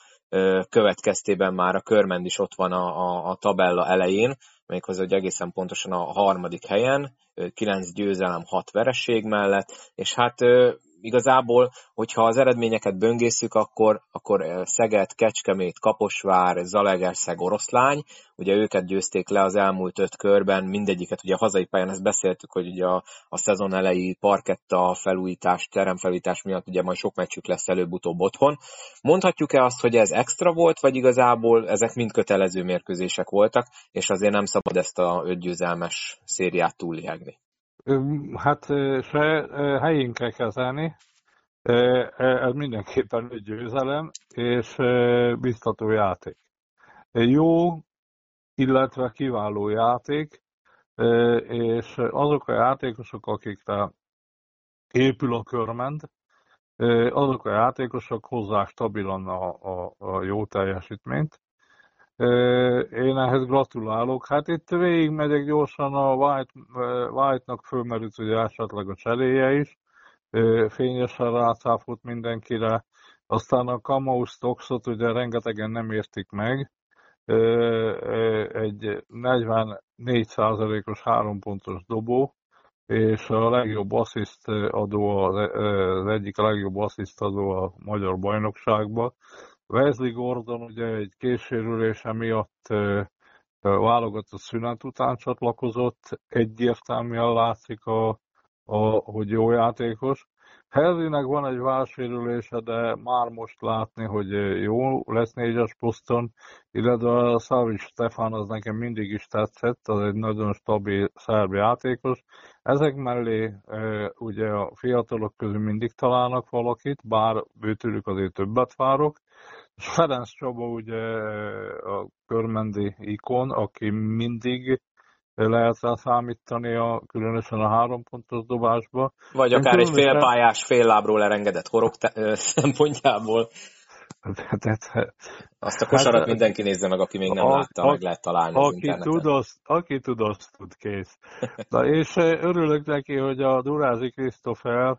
következtében már a Körmend is ott van a, a, a tabella elején, méghozzá hogy egészen pontosan a harmadik helyen, 9 győzelem, 6 vereség mellett, és hát igazából, hogyha az eredményeket böngészük, akkor, akkor Szeged, Kecskemét, Kaposvár, Zalegerszeg, Oroszlány, ugye őket győzték le az elmúlt öt körben, mindegyiket, ugye a hazai pályán ezt beszéltük, hogy ugye a, a szezon elejé parketta felújítás, teremfelújítás miatt ugye majd sok meccsük lesz előbb-utóbb otthon. Mondhatjuk-e azt, hogy ez extra volt, vagy igazából ezek mind kötelező mérkőzések voltak, és azért nem szabad ezt a ötgyőzelmes szériát túlliegni? Hát se helyén kell kezelni, ez mindenképpen egy győzelem, és biztató játék. Jó, illetve kiváló játék, és azok a játékosok, akikre épül a körment, azok a játékosok hozzák stabilan a, a, a jó teljesítményt. Én ehhez gratulálok. Hát itt végigmegyek gyorsan a White, White-nak fölmerült ugye esetleg a cseréje is. Fényesen rácáfolt mindenkire. Aztán a Kamau Stocksot ugye rengetegen nem értik meg. Egy 44%-os hárompontos dobó, és a legjobb assziszt adó, az egyik legjobb assziszt adó a magyar bajnokságban. Wesley Gordon ugye egy késsérülése miatt válogatott szünet után csatlakozott, egyértelműen látszik, a, a, hogy jó játékos. Helvinek van egy válsérülése, de már most látni, hogy jó lesz négyes poszton, illetve a Szavics Stefan az nekem mindig is tetszett, az egy nagyon stabil szerb játékos. Ezek mellé ugye a fiatalok közül mindig találnak valakit, bár őtőlük azért többet várok, és Ferenc Csaba ugye a körmendi ikon, aki mindig lehet rá számítani, a, különösen a három pontos dobásba. Vagy Én akár különösen... egy félpályás, fél lábról elengedett horog te- szempontjából. De, de, de, azt a kosarat hát, mindenki nézze meg, aki még nem a, látta, a, meg lehet találni aki az interneten. Tud, azt, aki tud, azt tud, kész. Na, és örülök neki, hogy a Durázi Krisztofer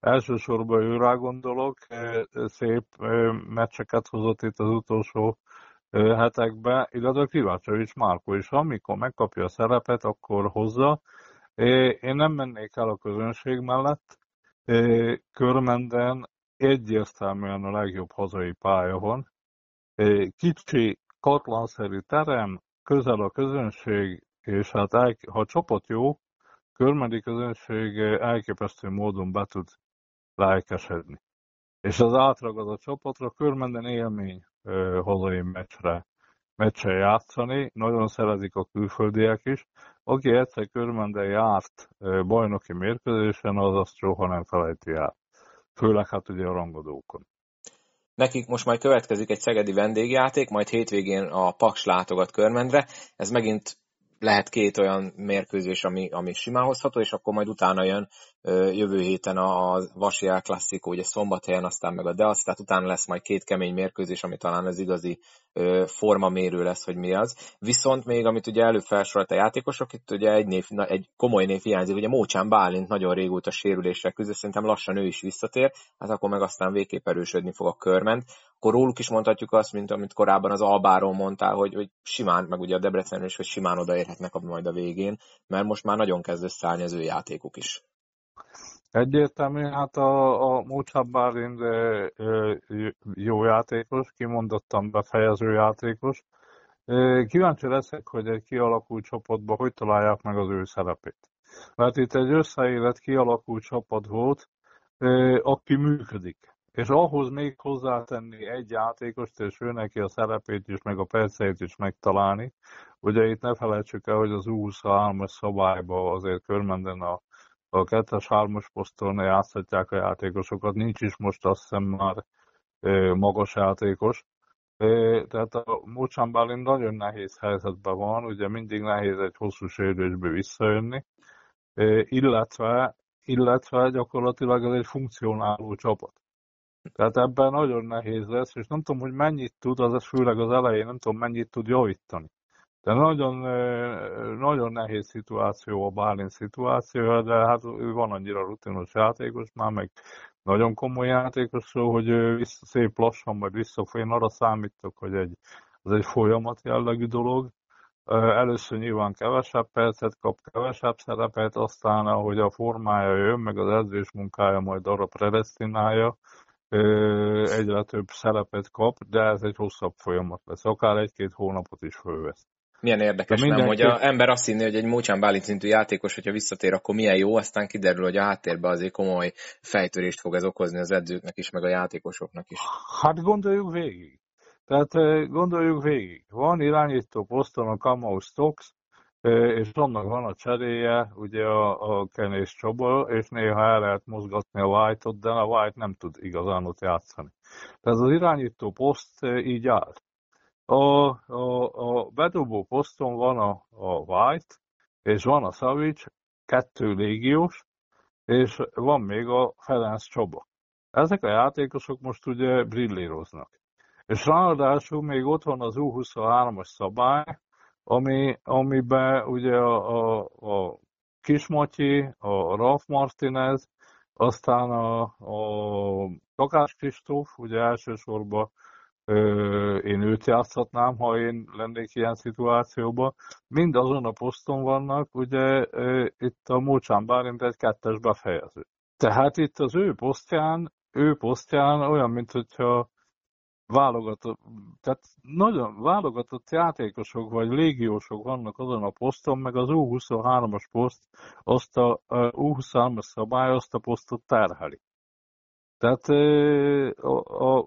Elsősorban őrá gondolok, szép meccseket hozott itt az utolsó hetekben, illetve Krivácsovics Márko is, amikor megkapja a szerepet, akkor hozza. Én nem mennék el a közönség mellett, Körmenden egyértelműen a legjobb hazai pálya van. Kicsi, katlanszerű terem, közel a közönség, és hát ha a csapat jó, körmendi közönség elképesztő módon be tud lelkesedni. És az átragad a csapatra, körmenden élmény hazai meccsre, meccsre játszani, nagyon szeretik a külföldiek is. Aki egyszer körmenden járt bajnoki mérkőzésen, az azt soha nem felejti el. Főleg hát ugye a rangadókon. Nekik most majd következik egy szegedi vendégjáték, majd hétvégén a Paks látogat Körmendre. Ez megint lehet két olyan mérkőzés, ami, ami simán hozható, és akkor majd utána jön jövő héten a Vasi El Classico, ugye szombathelyen, aztán meg a Deac, tehát utána lesz majd két kemény mérkőzés, ami talán az igazi formamérő lesz, hogy mi az. Viszont még, amit ugye előbb felsorolt a játékosok, itt ugye egy, név, egy komoly név hiányzik, ugye Mócsán Bálint nagyon régóta sérülésre küzd, szerintem lassan ő is visszatér, hát akkor meg aztán végképp erősödni fog a körment. Akkor róluk is mondhatjuk azt, mint amit korábban az Albáról mondtál, hogy, hogy simán, meg ugye a Debrecen is, hogy simán odaérhetnek a, majd a végén, mert most már nagyon kezd összeállni az ő játékuk is. Egyértelmű, hát a, a Múcsab Bálint jó játékos, kimondottan befejező játékos. Kíváncsi leszek, hogy egy kialakult csapatban hogy találják meg az ő szerepét. Mert itt egy összeélet kialakult csapat volt, aki működik. És ahhoz még hozzátenni egy játékost, és ő neki a szerepét is, meg a perceit is megtalálni. Ugye itt ne felejtsük el, hogy az 23-as szabályban azért körmenden a a kettes hármas poszton játszhatják a játékosokat, nincs is most azt hiszem már magas játékos. Tehát a Mócsán Bálint nagyon nehéz helyzetben van, ugye mindig nehéz egy hosszú sérülésbe visszajönni, illetve, illetve gyakorlatilag ez egy funkcionáló csapat. Tehát ebben nagyon nehéz lesz, és nem tudom, hogy mennyit tud, az főleg az elején, nem tudom, mennyit tud javítani. De nagyon, nagyon nehéz szituáció a Bálint szituációja, de hát ő van annyira rutinos játékos már, meg nagyon komoly játékos, hogy ő vissza, szép lassan majd vissza, én arra számítok, hogy egy, az egy folyamat jellegű dolog, Először nyilván kevesebb percet kap, kevesebb szerepet, aztán ahogy a formája jön, meg az edzés munkája majd arra predestinálja, egyre több szerepet kap, de ez egy hosszabb folyamat lesz, akár egy-két hónapot is fölvesz. Milyen érdekes, mindenki... nem, hogy a ember azt hinné, hogy egy Mócsán Bálint szintű játékos, hogyha visszatér, akkor milyen jó, aztán kiderül, hogy a háttérben azért komoly fejtörést fog ez okozni az edzőknek is, meg a játékosoknak is. Hát gondoljuk végig. Tehát gondoljuk végig. Van irányító poszton a Kamau Stokes, és annak van a cseréje, ugye a, a Kenés Csaba, és néha el lehet mozgatni a White-ot, de a White nem tud igazán ott játszani. Tehát az irányító poszt így áll. A, a, a bedobó poszton van a, a White, és van a Savic, kettő légiós, és van még a Ferenc Csaba. Ezek a játékosok most ugye brillíroznak. És ráadásul még ott van az U23-as szabály, ami, amiben ugye a, a, a Kismatyi, a Ralf Martinez, aztán a, a Takás Kristóf, ugye elsősorban ö, én őt játszhatnám, ha én lennék ilyen szituációban. Mind azon a poszton vannak, ugye ö, itt a Mócsán Bálint egy kettes befejező. Tehát itt az ő posztján, ő posztján olyan, mint hogyha válogatott, tehát nagyon válogatott játékosok vagy légiósok vannak azon a poszton, meg az U23-as poszt, azt a, a U23-as szabály azt a posztot terheli. Tehát a, a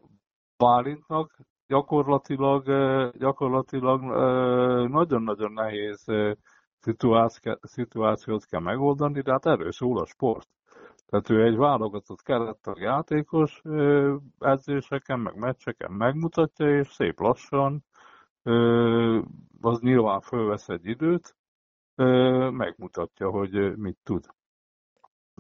Bálintnak gyakorlatilag, gyakorlatilag nagyon-nagyon nehéz szituációt kell megoldani, de hát erről szól a sport. Tehát ő egy válogatott kerettag játékos, edzéseken, meg meccseken megmutatja, és szép lassan, az nyilván fölvesz egy időt, megmutatja, hogy mit tud.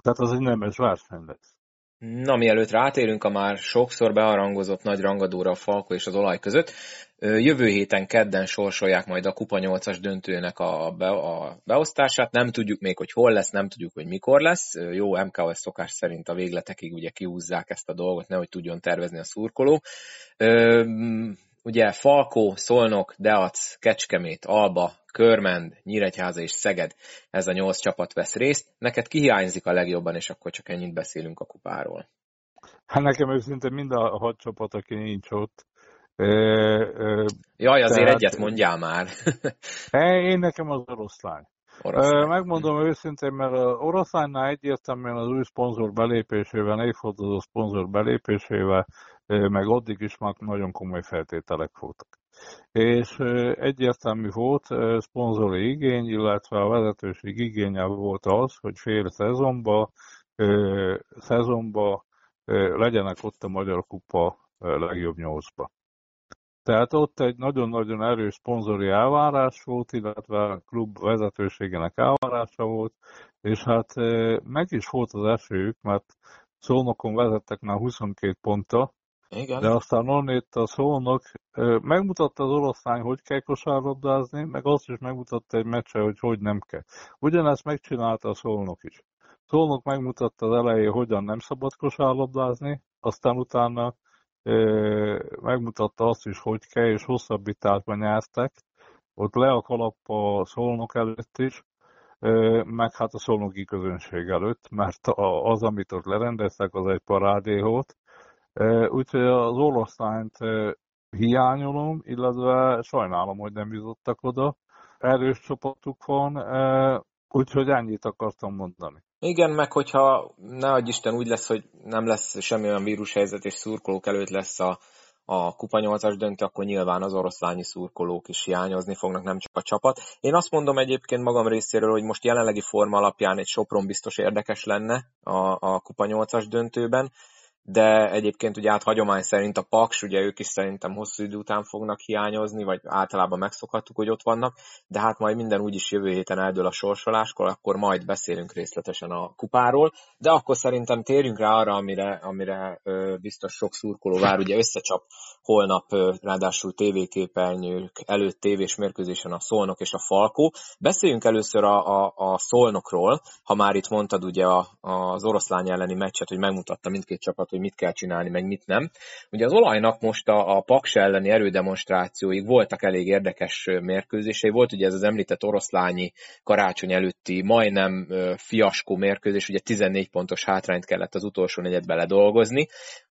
Tehát az egy nemes verseny lesz. Na, mielőtt rátérünk a már sokszor bearangozott nagy rangadóra a Falko és az olaj között, jövő héten kedden sorsolják majd a Kupa 8-as döntőnek a, be, a beosztását. Nem tudjuk még, hogy hol lesz, nem tudjuk, hogy mikor lesz. Jó, MKS szokás szerint a végletekig ugye kihúzzák ezt a dolgot, nehogy tudjon tervezni a szurkoló. Ugye Falkó, Szolnok, Deac, Kecskemét, Alba, Körmend, Nyíregyháza és Szeged, ez a nyolc csapat vesz részt. Neked ki hiányzik a legjobban, és akkor csak ennyit beszélünk a kupáról? Hát nekem őszintén mind a hat csapat, aki nincs ott. E, e, Jaj, azért tehát, egyet mondjál már. én nekem az oroszlány. oroszlány. Megmondom őszintén, mert az oroszlánynál egyértelműen az új szponzor belépésével, évforduló szponzor belépésével, meg addig is már nagyon komoly feltételek voltak és egyértelmű volt szponzori igény, illetve a vezetőség igénye volt az, hogy fél szezonba, szezonba legyenek ott a Magyar Kupa legjobb nyolcba. Tehát ott egy nagyon-nagyon erős szponzori elvárás volt, illetve a klub vezetőségének elvárása volt, és hát meg is volt az esélyük, mert Szolnokon vezettek már 22 ponttal, igen. De aztán onnét a szónok megmutatta az oroszlány, hogy kell kosárlabdázni, meg azt is megmutatta egy meccse, hogy hogy nem kell. Ugyanezt megcsinálta a szolnok is. Szolnok megmutatta az elején, hogyan nem szabad kosárlabdázni, aztán utána megmutatta azt is, hogy kell, és hosszabbításban nyertek. Ott le a kalap a szolnok előtt is, meg hát a szolnoki közönség előtt, mert az, amit ott lerendeztek, az egy parádé volt, Úgyhogy az oroszlányt hiányolom, illetve sajnálom, hogy nem jutottak oda. Erős csapatuk van, úgyhogy ennyit akartam mondani. Igen, meg hogyha ne adj Isten úgy lesz, hogy nem lesz semmi olyan vírushelyzet, és szurkolók előtt lesz a, a Kupa 8-as döntő, akkor nyilván az oroszlányi szurkolók is hiányozni fognak, nem csak a csapat. Én azt mondom egyébként magam részéről, hogy most jelenlegi forma alapján egy Sopron biztos érdekes lenne a, a Kupa 8-as döntőben de egyébként ugye át hagyomány szerint a Paks, ugye ők is szerintem hosszú idő után fognak hiányozni, vagy általában megszokhattuk, hogy ott vannak, de hát majd minden úgyis jövő héten eldől a sorsoláskor, akkor majd beszélünk részletesen a kupáról, de akkor szerintem térjünk rá arra, amire, amire ö, biztos sok szurkoló vár, ugye összecsap holnap ráadásul tévéképernyők előtt tévés mérkőzésen a Szolnok és a Falkó. Beszéljünk először a, a, a Szolnokról, ha már itt mondtad ugye a, az oroszlány elleni meccset, hogy megmutatta mindkét csapat, hogy mit kell csinálni, meg mit nem. Ugye az olajnak most a, a Paks elleni erődemonstrációig voltak elég érdekes mérkőzései. Volt ugye ez az említett oroszlányi karácsony előtti majdnem fiaskó mérkőzés, ugye 14 pontos hátrányt kellett az utolsó negyedbe ledolgozni.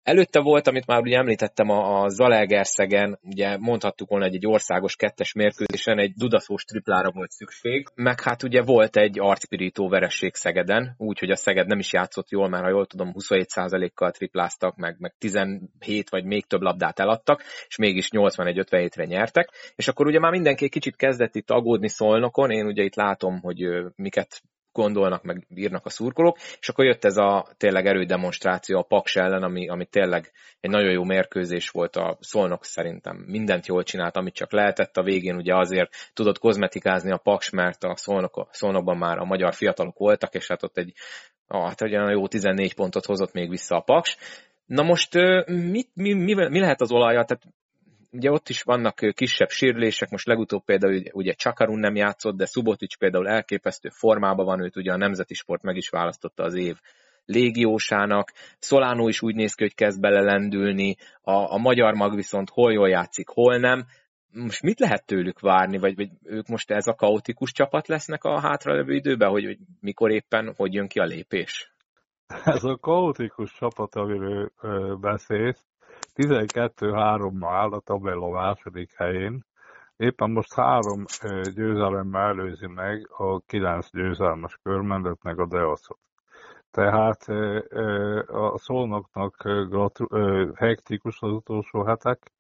Előtte volt, amit már ugye említettem, a, Zalaegerszegen, ugye mondhattuk volna, hogy egy országos kettes mérkőzésen egy dudaszós triplára volt szükség, meg hát ugye volt egy arcpirító veresség Szegeden, úgyhogy a Szeged nem is játszott jól, már ha jól tudom, 27%-kal tripláztak, meg, meg 17 vagy még több labdát eladtak, és mégis 81-57-re nyertek, és akkor ugye már mindenki kicsit kezdett itt aggódni szolnokon, én ugye itt látom, hogy miket gondolnak, meg írnak a szurkolók, és akkor jött ez a tényleg erődemonstráció a Paks ellen, ami, ami tényleg egy nagyon jó mérkőzés volt a Szolnok szerintem. Mindent jól csinált, amit csak lehetett. A végén ugye azért tudott kozmetikázni a Paks, mert a Szolnok, Szolnokban már a magyar fiatalok voltak, és hát ott egy ah, hát egy jó 14 pontot hozott még vissza a Paks. Na most mit, mi, mi, mi lehet az olaja? Tehát ugye ott is vannak kisebb sérülések, most legutóbb például ugye Csakarun nem játszott, de Subotic például elképesztő formában van, őt ugye a Nemzeti Sport meg is választotta az év légiósának, Szolánó is úgy néz ki, hogy kezd belelendülni, a, a magyar mag viszont hol jól játszik, hol nem. Most mit lehet tőlük várni, vagy, vagy ők most ez a kaotikus csapat lesznek a hátralevő időben, hogy, hogy mikor éppen, hogy jön ki a lépés? Ez a kaotikus csapat, amiről beszélsz, 12-3-mal áll a tabella második helyén. Éppen most három győzelemmel előzi meg a kilenc győzelmes körmendet, meg a Deoszot. Tehát a szolnoknak hektikus az utolsó hetek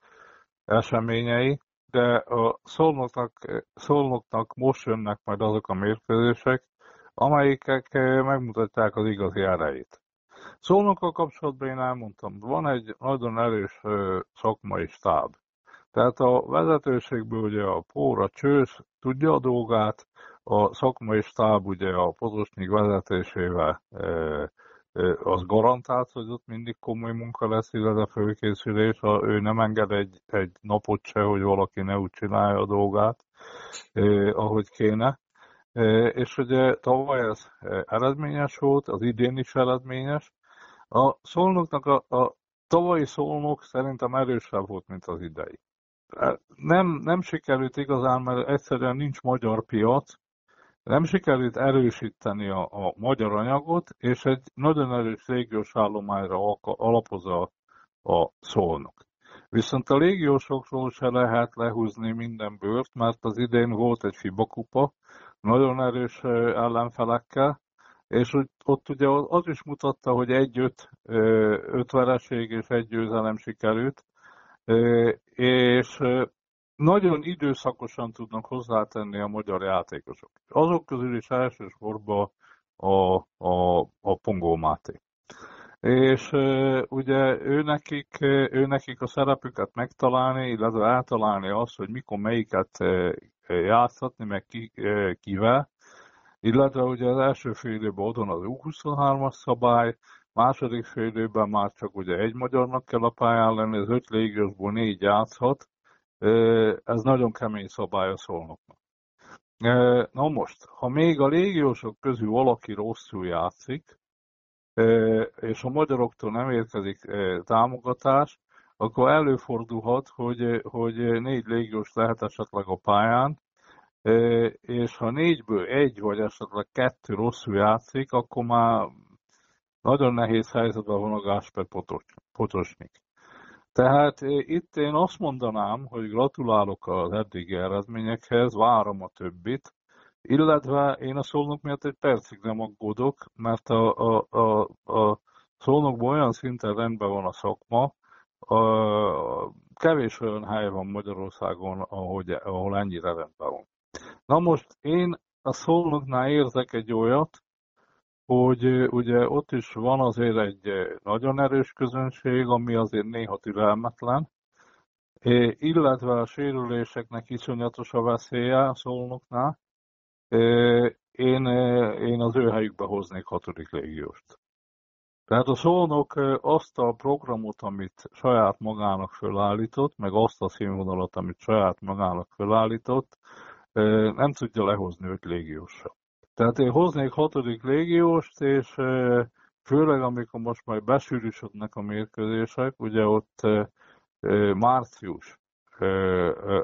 eseményei, de a szolnoknak, szolnoknak most jönnek majd azok a mérkőzések, amelyikek megmutatják az igazi erejét. Szolnokkal kapcsolatban én elmondtam, van egy nagyon erős szakmai stáb. Tehát a vezetőségből ugye a Póra Csősz tudja a dolgát, a szakmai stáb ugye a Pozosnyik vezetésével az garantált, hogy ott mindig komoly munka lesz, illetve fölkészülés, ha ő nem enged egy, egy napot se, hogy valaki ne úgy csinálja a dolgát, eh, ahogy kéne. És ugye tavaly ez eredményes volt, az idén is eredményes, a szolnoknak a, a tavalyi szolnok szerintem erősebb volt, mint az idei. Nem, nem sikerült igazán, mert egyszerűen nincs magyar piac, nem sikerült erősíteni a, a magyar anyagot, és egy nagyon erős légiós állományra alapozza a, a szolnok. Viszont a légiósokról se lehet lehúzni minden bőrt, mert az idén volt egy FIBA kupa, nagyon erős ellenfelekkel, és ott ugye az is mutatta, hogy egy-öt öt vereség és egy győzelem sikerült, és nagyon időszakosan tudnak hozzátenni a magyar játékosok. Azok közül is elsősorban a, a, a Pongó Máté. És ugye ő nekik, ő nekik a szerepüket megtalálni, illetve eltalálni azt, hogy mikor melyiket játszhatni, meg ki, kivel, illetve ugye az első fél időben otthon az U23-as szabály, második fél időben már csak ugye egy magyarnak kell a pályán lenni, az öt légiósból négy játszhat, ez nagyon kemény szabály a szolnoknak. Na most, ha még a légiósok közül valaki rosszul játszik, és a magyaroktól nem érkezik támogatás, akkor előfordulhat, hogy, hogy négy légiós lehet esetleg a pályán, és ha négyből egy vagy esetleg kettő rosszul játszik, akkor már nagyon nehéz helyzetben van a Gásper Potosnik. Tehát itt én azt mondanám, hogy gratulálok az eddigi eredményekhez, várom a többit, illetve én a szolnok miatt egy percig nem aggódok, mert a, a, a, a szolnokban olyan szinten rendben van a szakma, a, kevés olyan hely van Magyarországon, ahogy, ahol ennyire rendben van. Na most én a szolnoknál érzek egy olyat, hogy ugye ott is van azért egy nagyon erős közönség, ami azért néha türelmetlen, illetve a sérüléseknek iszonyatos a veszélye a szolnoknál. Én, én az ő helyükbe hoznék hatodik légióst. Tehát a szónok azt a programot, amit saját magának fölállított, meg azt a színvonalat, amit saját magának fölállított, nem tudja lehozni öt légiósra. Tehát én hoznék hatodik légióst, és főleg amikor most majd besűrűsödnek a mérkőzések, ugye ott március,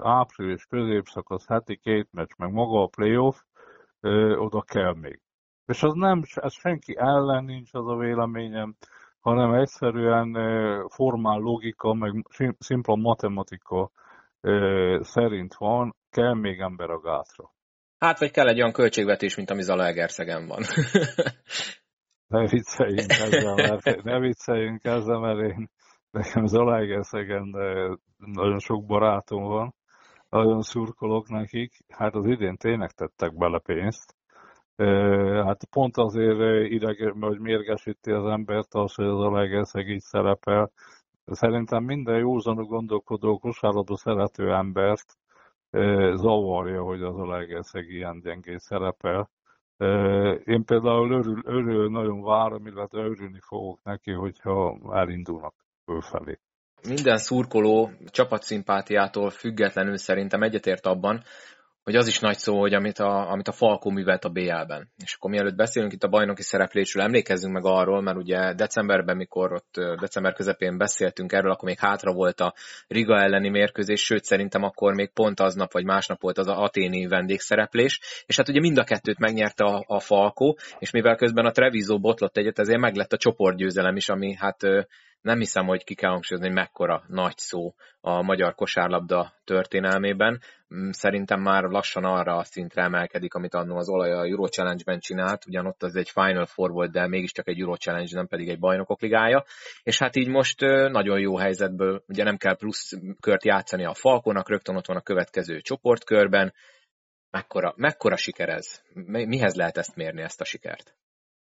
április, középszakasz, heti két meccs, meg maga a playoff, oda kell még. És az nem, ez senki ellen nincs az a véleményem, hanem egyszerűen formál logika, meg szimpla matematika szerint van, kell még ember a gátra. Hát, vagy kell egy olyan költségvetés, mint ami Zalaegerszegen van. ne vicceljünk ezzel, mert, ne vicceljünk ezzel, mert én nekem Zalaegerszegen nagyon sok barátom van, nagyon szurkolok nekik, hát az idén tényleg tettek bele pénzt, Hát pont azért ideg, hogy mérgesíti az embert az, hogy az Alegerszeg így szerepel. Szerintem minden józanú gondolkodó kosárlabda szerető embert zavarja, hogy az Alegerszeg ilyen gyengén szerepel. Én például örül, örül, nagyon várom, illetve örülni fogok neki, hogyha elindulnak fölfelé. Minden szurkoló csapatszimpátiától függetlenül szerintem egyetért abban, hogy az is nagy szó, hogy amit a, amit a Falkó művelt a BL-ben. És akkor mielőtt beszélünk itt a bajnoki szereplésről, emlékezzünk meg arról, mert ugye decemberben, mikor ott december közepén beszéltünk erről, akkor még hátra volt a Riga elleni mérkőzés, sőt szerintem akkor még pont aznap vagy másnap volt az a aténi vendégszereplés, és hát ugye mind a kettőt megnyerte a, a Falkó, és mivel közben a Treviso botlott egyet, ezért meglett a csoportgyőzelem is, ami hát nem hiszem, hogy ki kell hangsúlyozni, hogy mekkora nagy szó a magyar kosárlabda történelmében. Mm, szerintem már lassan arra a szintre emelkedik, amit annó az olaj a Euro Challenge-ben csinált, ugyanott az egy Final Four volt, de mégiscsak egy Euro Challenge, nem pedig egy bajnokok ligája. És hát így most nagyon jó helyzetből, ugye nem kell plusz kört játszani a Falkonak, rögtön ott van a következő csoportkörben. Mekkora, mekkora siker ez? Mihez lehet ezt mérni, ezt a sikert?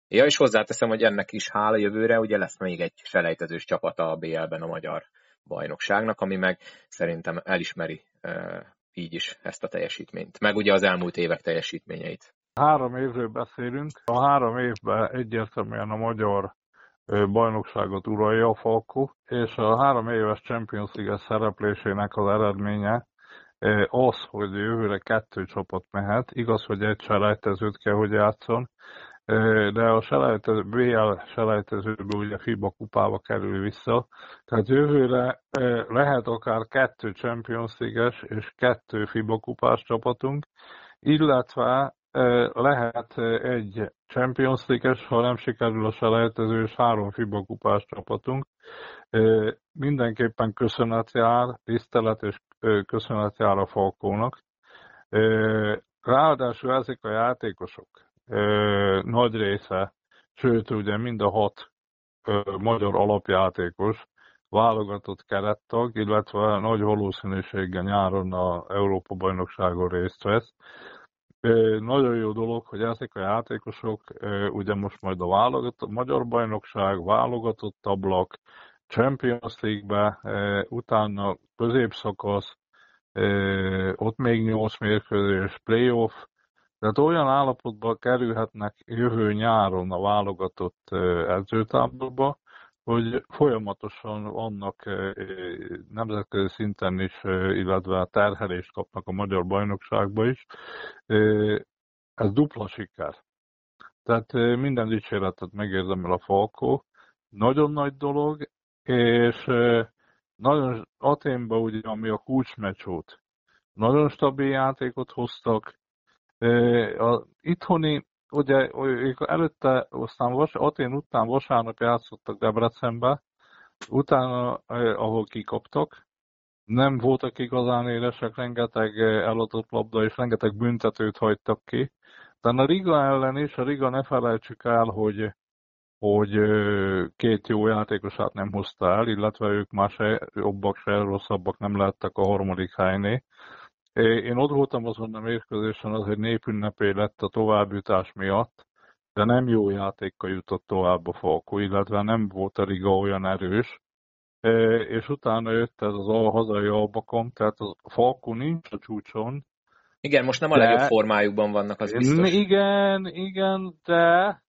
Ja, és hozzáteszem, hogy ennek is hála jövőre, ugye lesz még egy selejtezős csapata a BL-ben a magyar bajnokságnak, ami meg szerintem elismeri e, így is ezt a teljesítményt. Meg ugye az elmúlt évek teljesítményeit. Három évről beszélünk. A három évben egyértelműen a magyar bajnokságot uralja a Falko, és a három éves Champions League szereplésének az eredménye az, hogy jövőre kettő csapat mehet. Igaz, hogy egy selejtezőt kell, hogy játszon, de a selejtező, BL selejtezőből ugye FIBA kupába kerül vissza, tehát jövőre lehet akár kettő Champions league és kettő FIBA kupás csapatunk, illetve lehet egy Champions league ha nem sikerül a selejtező, és három FIBA kupás csapatunk. Mindenképpen köszönet jár, tisztelet és köszönet jár a Falkónak. Ráadásul ezek a játékosok, nagy része, sőt ugye mind a hat magyar alapjátékos válogatott kerettag, illetve nagy valószínűséggel nyáron a Európa-bajnokságon részt vesz. Nagyon jó dolog, hogy ezek a játékosok ugye most majd a válogatott, magyar bajnokság, válogatott ablak, Champions League-be, utána középszakasz, ott még 8 mérkőzés, playoff, tehát olyan állapotba kerülhetnek jövő nyáron a válogatott edzőtáborba, hogy folyamatosan vannak nemzetközi szinten is, illetve terhelést kapnak a magyar bajnokságba is. Ez dupla siker. Tehát minden dicséretet megérdemel a Falkó. Nagyon nagy dolog, és nagyon Aténban ugye, ami a kulcsmeccs volt, nagyon stabil játékot hoztak, a itthoni, ugye előtte, aztán vas, Atén után vasárnap játszottak Debrecenbe, utána, ahol kikaptak, nem voltak igazán élesek, rengeteg eladott labda és rengeteg büntetőt hagytak ki. De a Riga ellen is, a Riga ne felejtsük el, hogy, hogy két jó játékosát nem hozta el, illetve ők már se jobbak, se rosszabbak nem lettek a harmadik helynél. Én ott voltam azon a mérkőzésen, az egy népünnepé lett a továbbjutás miatt, de nem jó játékkal jutott tovább a Falkó, illetve nem volt a Riga olyan erős, és utána jött ez az a hazai albakom, tehát a Falkó nincs a csúcson. Igen, most nem a de... legjobb formájukban vannak, az biztos. Igen, igen, de,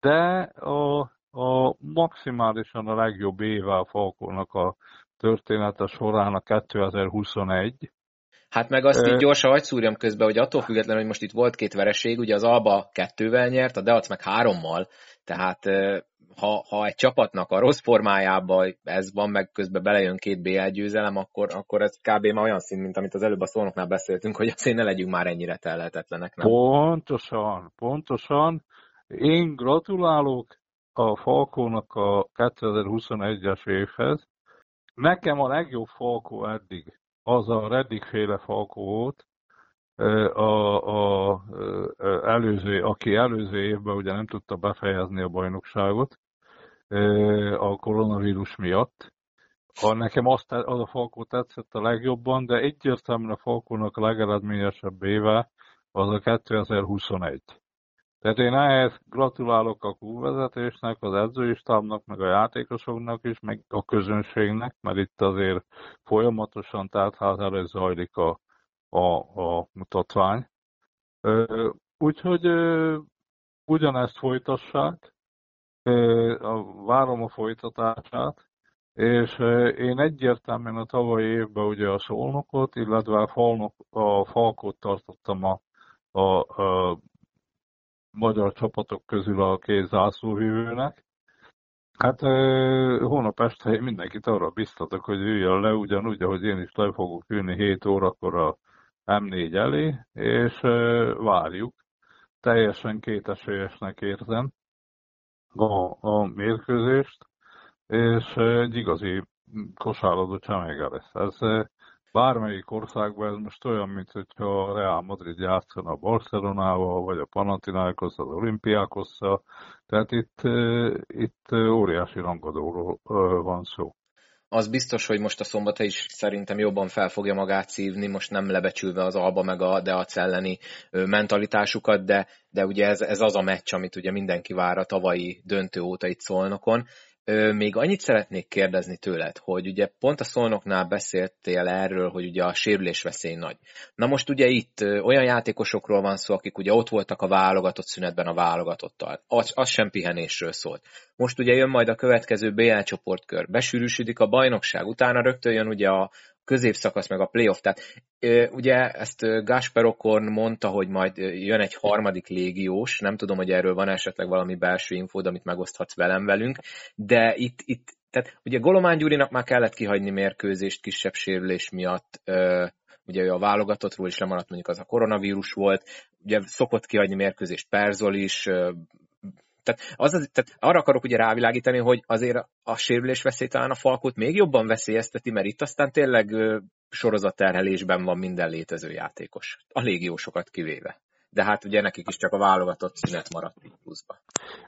de a a maximálisan a legjobb éve a Falkónak a története során a 2021. Hát meg azt így gyorsan hagyd szúrjam közben, hogy attól függetlenül, hogy most itt volt két vereség, ugye az Alba kettővel nyert, a Deac meg hárommal, tehát ha, ha egy csapatnak a rossz formájában ez van, meg közben belejön két BL győzelem, akkor, akkor ez kb. már olyan szint, mint amit az előbb a szónoknál beszéltünk, hogy azért ne legyünk már ennyire telhetetlenek, nem? Pontosan, pontosan. Én gratulálok a Falkónak a 2021-es évhez. Nekem a legjobb Falkó eddig az a Reddick féle Falkó volt, a, a, a, előző, aki előző évben ugye nem tudta befejezni a bajnokságot a koronavírus miatt. A, nekem azt, az a Falkó tetszett a legjobban, de egyértelműen a Falkónak a legeredményesebb éve az a 2021. Tehát én ehhez gratulálok a klubvezetésnek, az edzői stábnak, meg a játékosoknak is, meg a közönségnek, mert itt azért folyamatosan tártház előtt zajlik a, a, a mutatvány. Úgyhogy ugyanezt folytassák, várom a folytatását, és én egyértelműen a tavalyi évben ugye a Szolnokot, illetve a, Falnok, a Falkot tartottam a, a, a magyar csapatok közül a két zászlóvívőnek. Hát hónap este mindenkit arra biztatok, hogy üljön le, ugyanúgy, ahogy én is le fogok ülni 7 órakor a M4 elé, és várjuk. Teljesen kétesélyesnek érzem a, a mérkőzést, és egy igazi kosárlabda csemege lesz. Ez bármelyik országban ez most olyan, mint hogyha a Real Madrid játszana a Barcelonával, vagy a Panathinaikos az Olimpiákosszal. Tehát itt, itt óriási rangadóról van szó az biztos, hogy most a szombata is szerintem jobban fel fogja magát szívni, most nem lebecsülve az Alba meg a Deac elleni mentalitásukat, de, de ugye ez, ez az a meccs, amit ugye mindenki vár a tavalyi döntő óta itt Szolnokon, még annyit szeretnék kérdezni tőled, hogy ugye pont a szolnoknál beszéltél erről, hogy ugye a sérülés veszély nagy. Na most ugye itt olyan játékosokról van szó, akik ugye ott voltak a válogatott szünetben a válogatottal. Az, az sem pihenésről szólt. Most ugye jön majd a következő BL csoportkör, besűrűsödik a bajnokság, utána rögtön jön ugye a, középszakasz, meg a playoff. Tehát ugye ezt Gasper Okorn mondta, hogy majd jön egy harmadik légiós, nem tudom, hogy erről van esetleg valami belső infód, amit megoszthatsz velem velünk, de itt, itt tehát ugye Golomán Gyurinak már kellett kihagyni mérkőzést kisebb sérülés miatt, ugye ő a válogatottról is lemaradt, mondjuk az a koronavírus volt, ugye szokott kihagyni mérkőzést Perzol is, tehát, az, az, tehát arra akarok ugye rávilágítani, hogy azért a sérülés veszély talán a Falkot még jobban veszélyezteti, mert itt aztán tényleg sorozatterhelésben van minden létező játékos. A légiósokat kivéve. De hát ugye nekik is csak a válogatott szünet maradt pluszba.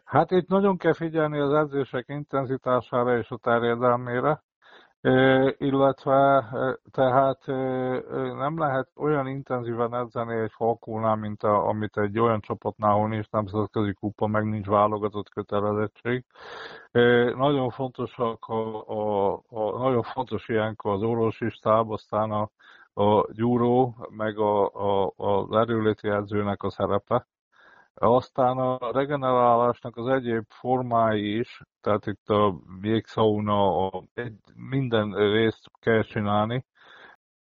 Hát itt nagyon kell figyelni az edzések intenzitására és a terjedelmére illetve tehát nem lehet olyan intenzíven edzeni egy falkónál, mint a, amit egy olyan csapatnál, ahol nincs nemzetközi kupa, meg nincs válogatott kötelezettség. Nagyon fontosak a, a, a, nagyon fontos ilyenkor az orvosi stáb, aztán a, a gyúró, meg a, a, az erőléti edzőnek a szerepe aztán a regenerálásnak az egyéb formái is, tehát itt a jégszauna, a, minden részt kell csinálni.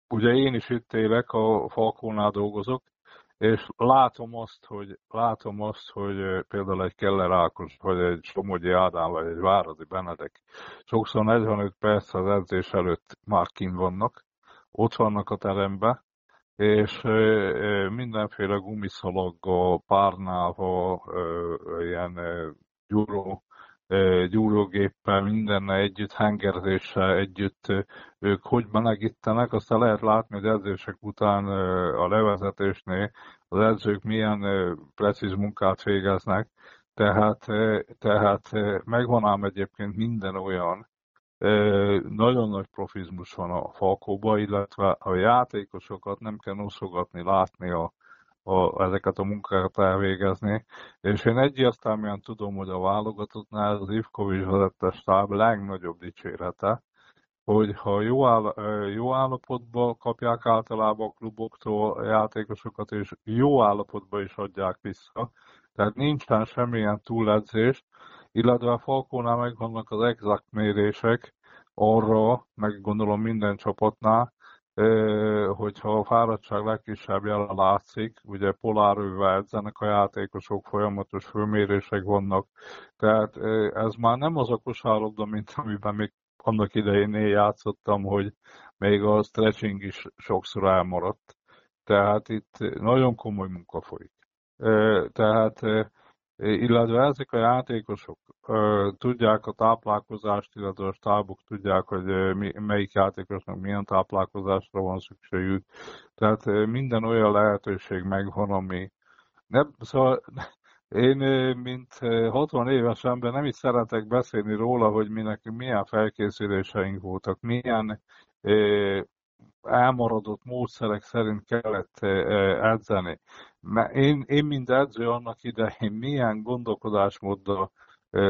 Ugye én is itt élek, a Falkónál dolgozok, és látom azt, hogy, látom azt, hogy például egy Keller Ákos, vagy egy Somogyi Ádám, vagy egy Váradi Benedek sokszor 45 perc az edzés előtt már kint vannak, ott vannak a teremben, és mindenféle gumiszalaggal, párnával, ilyen gyúró, gyúrógéppel, mindenne együtt, hengerzéssel együtt ők hogy melegítenek, aztán lehet látni, hogy edzések után a levezetésnél az edzők milyen precíz munkát végeznek, tehát, tehát megvan ám egyébként minden olyan, nagyon nagy profizmus van a Falkóba, illetve a játékosokat nem kell noszogatni, látni a, a, ezeket a munkákat elvégezni, és én egyértelműen tudom, hogy a válogatottnál az Ivkovics vezette stáb legnagyobb dicsérete, hogy ha jó, áll, jó állapotban kapják általában a kluboktól a játékosokat, és jó állapotban is adják vissza, tehát nincsen semmilyen túledzés, illetve a Falkónál megvannak az exakt mérések arra, meg gondolom minden csapatnál, hogyha a fáradtság legkisebb jelen látszik, ugye polárővel edzenek a játékosok, folyamatos főmérések vannak, tehát ez már nem az a kosárlabda, mint amiben még annak idején én játszottam, hogy még a stretching is sokszor elmaradt. Tehát itt nagyon komoly munka folyik. Tehát illetve ezek a játékosok tudják a táplálkozást, illetve a stábok tudják, hogy melyik játékosnak milyen táplálkozásra van szükségük. Tehát minden olyan lehetőség megvan, ami nem, szóval én, mint 60 éves ember nem is szeretek beszélni róla, hogy mi milyen felkészüléseink voltak, milyen elmaradott módszerek szerint kellett edzeni. Én, én mint edző annak idején milyen gondolkodásmóddal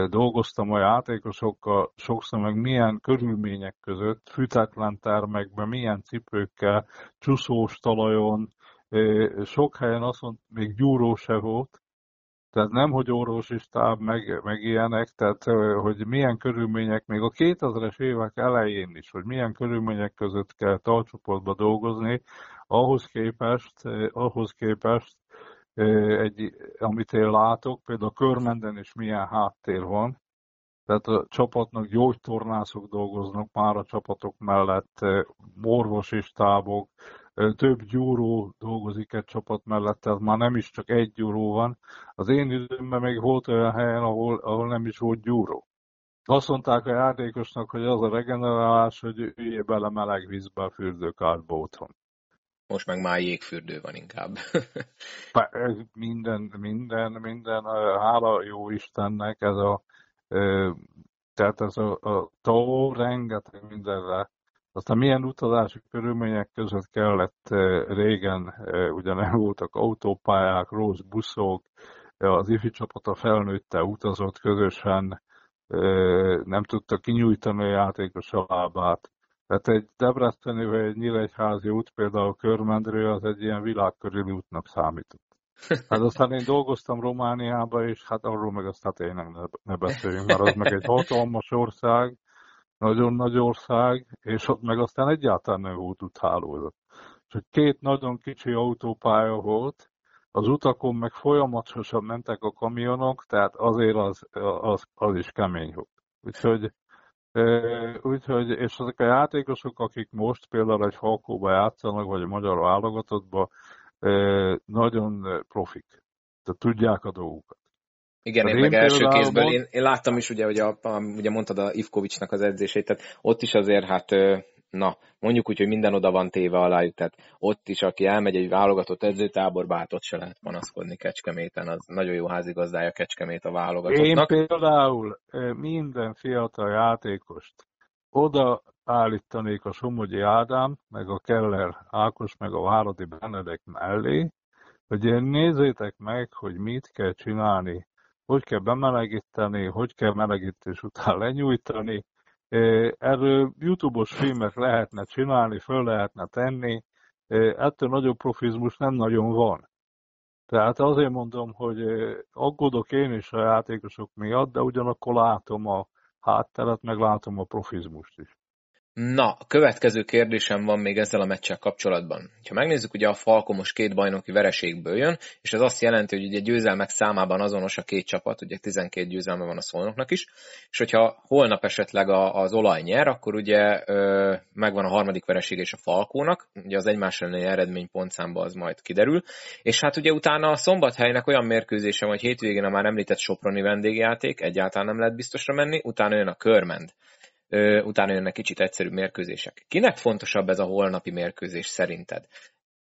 dolgoztam a játékosokkal, sokszor meg milyen körülmények között, fűtetlen termekben, milyen cipőkkel, csúszós talajon, sok helyen azt mondta, még gyúró se volt, tehát nem, hogy orvosi stáb, meg, meg ilyenek, tehát hogy milyen körülmények, még a 2000-es évek elején is, hogy milyen körülmények között kell talcsoportba dolgozni, ahhoz képest, ahhoz képest egy, amit én látok, például a körmenden is milyen háttér van, tehát a csapatnak gyógytornászok dolgoznak már a csapatok mellett, orvosi stábok, több gyúró dolgozik egy csapat mellett, tehát már nem is csak egy gyúró van. Az én időmben még volt olyan helyen, ahol, ahol nem is volt gyúró. Azt mondták a játékosnak, hogy az a regenerálás, hogy üljél bele meleg vízbe a fürdőkádba otthon. Most meg már jégfürdő van inkább. minden, minden, minden, hála jó Istennek, ez a, tehát ez a, a tó rengeteg mindenre aztán milyen utazási körülmények között kellett régen, ugye nem voltak autópályák, rossz buszok, az ifi csapat a felnőtte utazott közösen, nem tudta kinyújtani a játékos a lábát. Tehát egy Debreceni vagy egy Nyíregyházi út, például Körmendrő, az egy ilyen világkörüli útnak számított. Hát aztán én dolgoztam Romániában, és hát arról meg aztán tényleg ne, ne beszéljünk, mert az meg egy hatalmas ország, nagyon nagy ország, és ott meg aztán egyáltalán nem volt úthálózat. Csak két nagyon kicsi autópálya volt, az utakon meg folyamatosan mentek a kamionok, tehát azért az, az, az is kemény volt. Úgyhogy, úgyhogy, és ezek a játékosok, akik most például egy Falkóba játszanak, vagy a magyar válogatottba, nagyon profik. Tehát tudják a dolgokat. Igen, én, én meg első kézből, én, én láttam is, ugye, hogy a, a, ugye mondtad a Ivkovicsnak az edzését, tehát ott is azért, hát na, mondjuk úgy, hogy minden oda van téve alájuk, tehát ott is, aki elmegy egy válogatott edzőtáborba, hát ott se lehet panaszkodni Kecskeméten, az nagyon jó házigazdája Kecskemét a válogatottnak. Én például minden fiatal játékost oda állítanék a Somogyi Ádám, meg a Keller Ákos, meg a Váradi Benedek mellé, hogy nézzétek meg, hogy mit kell csinálni hogy kell bemelegíteni, hogy kell melegítés után lenyújtani. Erről YouTube-os filmek lehetne csinálni, föl lehetne tenni, ettől nagyobb profizmus nem nagyon van. Tehát azért mondom, hogy aggódok én is a játékosok miatt, de ugyanakkor látom a hátteret, meg látom a profizmust is. Na, következő kérdésem van még ezzel a meccsel kapcsolatban. Ha megnézzük, ugye a Falko most két bajnoki vereségből jön, és ez azt jelenti, hogy ugye győzelmek számában azonos a két csapat, ugye 12 győzelme van a szolnoknak is, és hogyha holnap esetleg az olaj nyer, akkor ugye ö, megvan a harmadik vereség és a Falkónak, ugye az egymás elleni eredmény pontszámba az majd kiderül, és hát ugye utána a szombathelynek olyan mérkőzése, hogy hétvégén a már említett Soproni vendégjáték, egyáltalán nem lehet biztosra menni, utána jön a Körmend utána jönnek kicsit egyszerű mérkőzések. Kinek fontosabb ez a holnapi mérkőzés szerinted?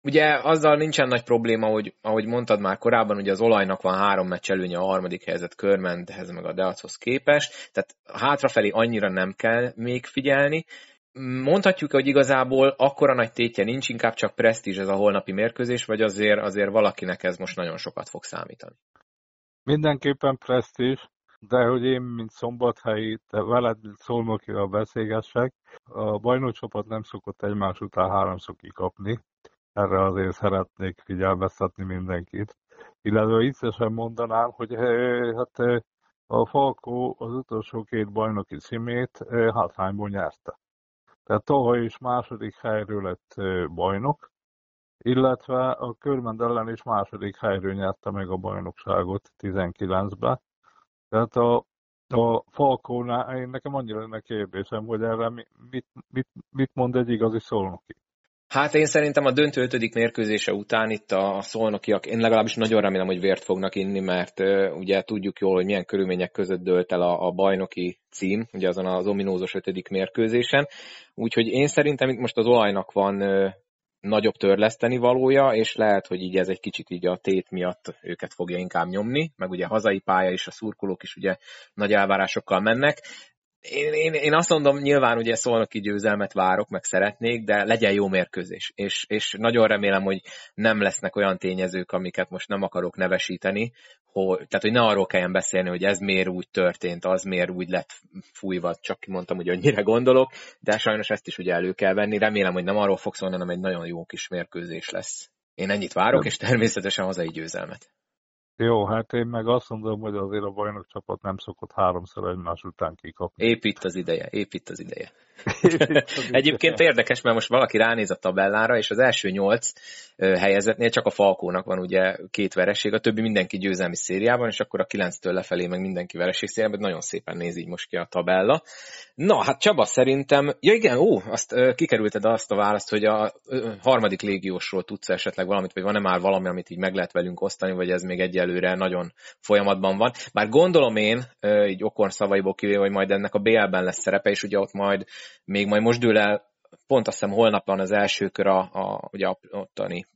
Ugye azzal nincsen nagy probléma, hogy ahogy mondtad már korábban, ugye az olajnak van három meccs előnye a harmadik helyzet Körmendhez meg a Deachoz képest, tehát hátrafelé annyira nem kell még figyelni. Mondhatjuk, hogy igazából akkora nagy tétje nincs, inkább csak presztízs ez a holnapi mérkőzés, vagy azért, azért valakinek ez most nagyon sokat fog számítani? Mindenképpen presztízs, de hogy én, mint szombathelyi, te veled, mint szolnokival beszélgessek, a bajnokcsapat nem szokott egymás után háromszor kikapni, erre azért szeretnék figyelmeztetni mindenkit. Illetve viccesen mondanám, hogy hát a Falkó az utolsó két bajnoki címét hátrányból nyerte. Tehát tavaly is második helyről lett bajnok, illetve a Körmend ellen is második helyről nyerte meg a bajnokságot 19-ben. Tehát a, a Falkónál, én nekem annyira lenne kérdésem, hogy erre mit, mit, mit mond egy igazi szolnoki. Hát én szerintem a döntő ötödik mérkőzése után itt a szolnokiak, én legalábbis nagyon remélem, hogy vért fognak inni, mert uh, ugye tudjuk jól, hogy milyen körülmények között dőlt el a, a bajnoki cím, ugye azon az ominózos ötödik mérkőzésen. Úgyhogy én szerintem itt most az olajnak van nagyobb törleszteni valója, és lehet, hogy így ez egy kicsit így a tét miatt őket fogja inkább nyomni, meg ugye a hazai pálya és a szurkolók is ugye nagy elvárásokkal mennek én, én, én azt mondom, nyilván ugye szolnoki győzelmet várok, meg szeretnék, de legyen jó mérkőzés. És, és nagyon remélem, hogy nem lesznek olyan tényezők, amiket most nem akarok nevesíteni, hogy, tehát hogy ne arról kelljen beszélni, hogy ez miért úgy történt, az miért úgy lett fújva, csak mondtam, hogy annyira gondolok, de sajnos ezt is ugye elő kell venni. Remélem, hogy nem arról fog szólni, hanem egy nagyon jó kis mérkőzés lesz. Én ennyit várok, és természetesen hazai győzelmet. Jó, hát én meg azt mondom, hogy azért a bajnok csapat nem szokott háromszor egymás után kikapni. Épp itt az ideje, épp itt az ideje. Egyébként érdekes, mert most valaki ránéz a tabellára, és az első nyolc helyezetnél csak a Falkónak van ugye két vereség, a többi mindenki győzelmi szériában, és akkor a kilenctől lefelé meg mindenki vereség szériában, nagyon szépen néz így most ki a tabella. Na, hát Csaba szerintem, ja igen, ó, azt kikerülted azt a választ, hogy a harmadik légiósról tudsz esetleg valamit, vagy van-e már valami, amit így meg lehet velünk osztani, vagy ez még egyelőre nagyon folyamatban van. Bár gondolom én, így okon szavaiból kivéve, hogy majd ennek a BL-ben lesz szerepe, és ugye ott majd még majd most dől el, pont azt hiszem holnap van az első kör a, a ugye a, ottani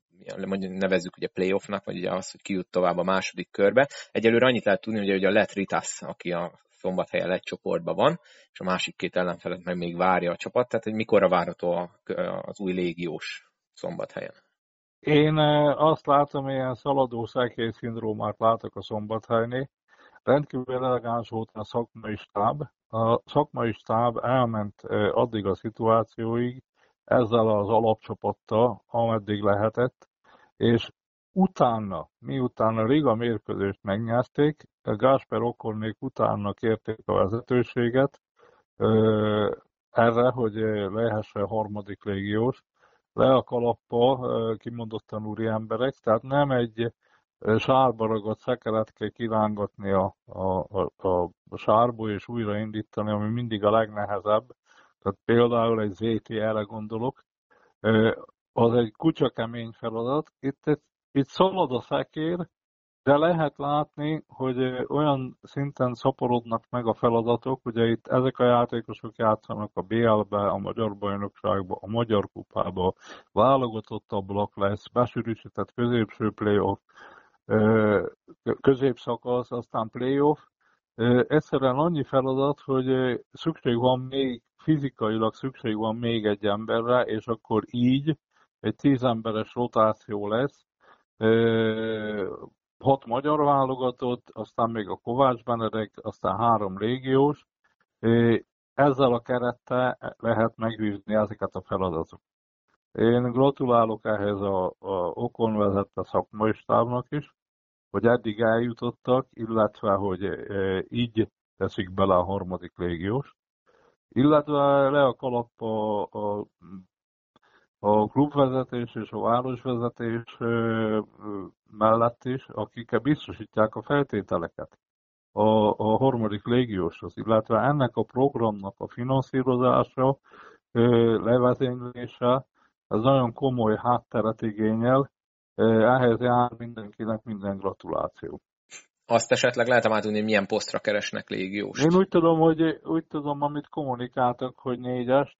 nevezzük ugye playoffnak, vagy ugye az, hogy kijut tovább a második körbe. Egyelőre annyit lehet tudni, hogy a Let Ritas, aki a szombathelyen egy csoportban van, és a másik két ellenfelet meg még várja a csapat, tehát hogy mikorra várható az új légiós szombathelyen? Én azt látom, ilyen szaladó szekély szindrómát látok a szombathelynél. Rendkívül elegáns volt a szakmai stáb, a szakmai stáb elment addig a szituációig ezzel az alapcsapattal, ameddig lehetett, és utána, miután a Riga mérkőzést megnyerték, Gásper Okornék utána kérték a vezetőséget erre, hogy lehessen harmadik légiós, le a kalappa kimondottan úri emberek, tehát nem egy sárba ragadt szekeret kell kirángatni a, a, a, a sárból és újraindítani, ami mindig a legnehezebb. Tehát például egy ZTL-re gondolok, az egy kutya kemény feladat. Itt, itt szalad a szekér, de lehet látni, hogy olyan szinten szaporodnak meg a feladatok, ugye itt ezek a játékosok játszanak a BL-be, a Magyar Bajnokságba, a Magyar Kupába, válogatottabbak lesz, besűrűsített középső playoff, középszakasz, aztán playoff. Egyszerűen annyi feladat, hogy szükség van még, fizikailag szükség van még egy emberre, és akkor így egy tíz emberes rotáció lesz, hat magyar válogatott, aztán még a Kovács Benedek, aztán három légiós. Ezzel a kerettel lehet megvívni ezeket a feladatokat. Én gratulálok ehhez a, a okon vezette szakmai stábnak is, hogy eddig eljutottak, illetve hogy e, így teszik bele a harmadik légiós, illetve le a kalap a, a, a klubvezetés és a városvezetés e, mellett is, akik biztosítják a feltételeket a, a harmadik légióshoz, illetve ennek a programnak a finanszírozása, e, levezénylése ez nagyon komoly hátteret igényel, ehhez jár mindenkinek minden gratuláció. Azt esetleg lehet már tudni, milyen posztra keresnek légiós. Én úgy tudom, hogy úgy tudom, amit kommunikáltak, hogy négyest,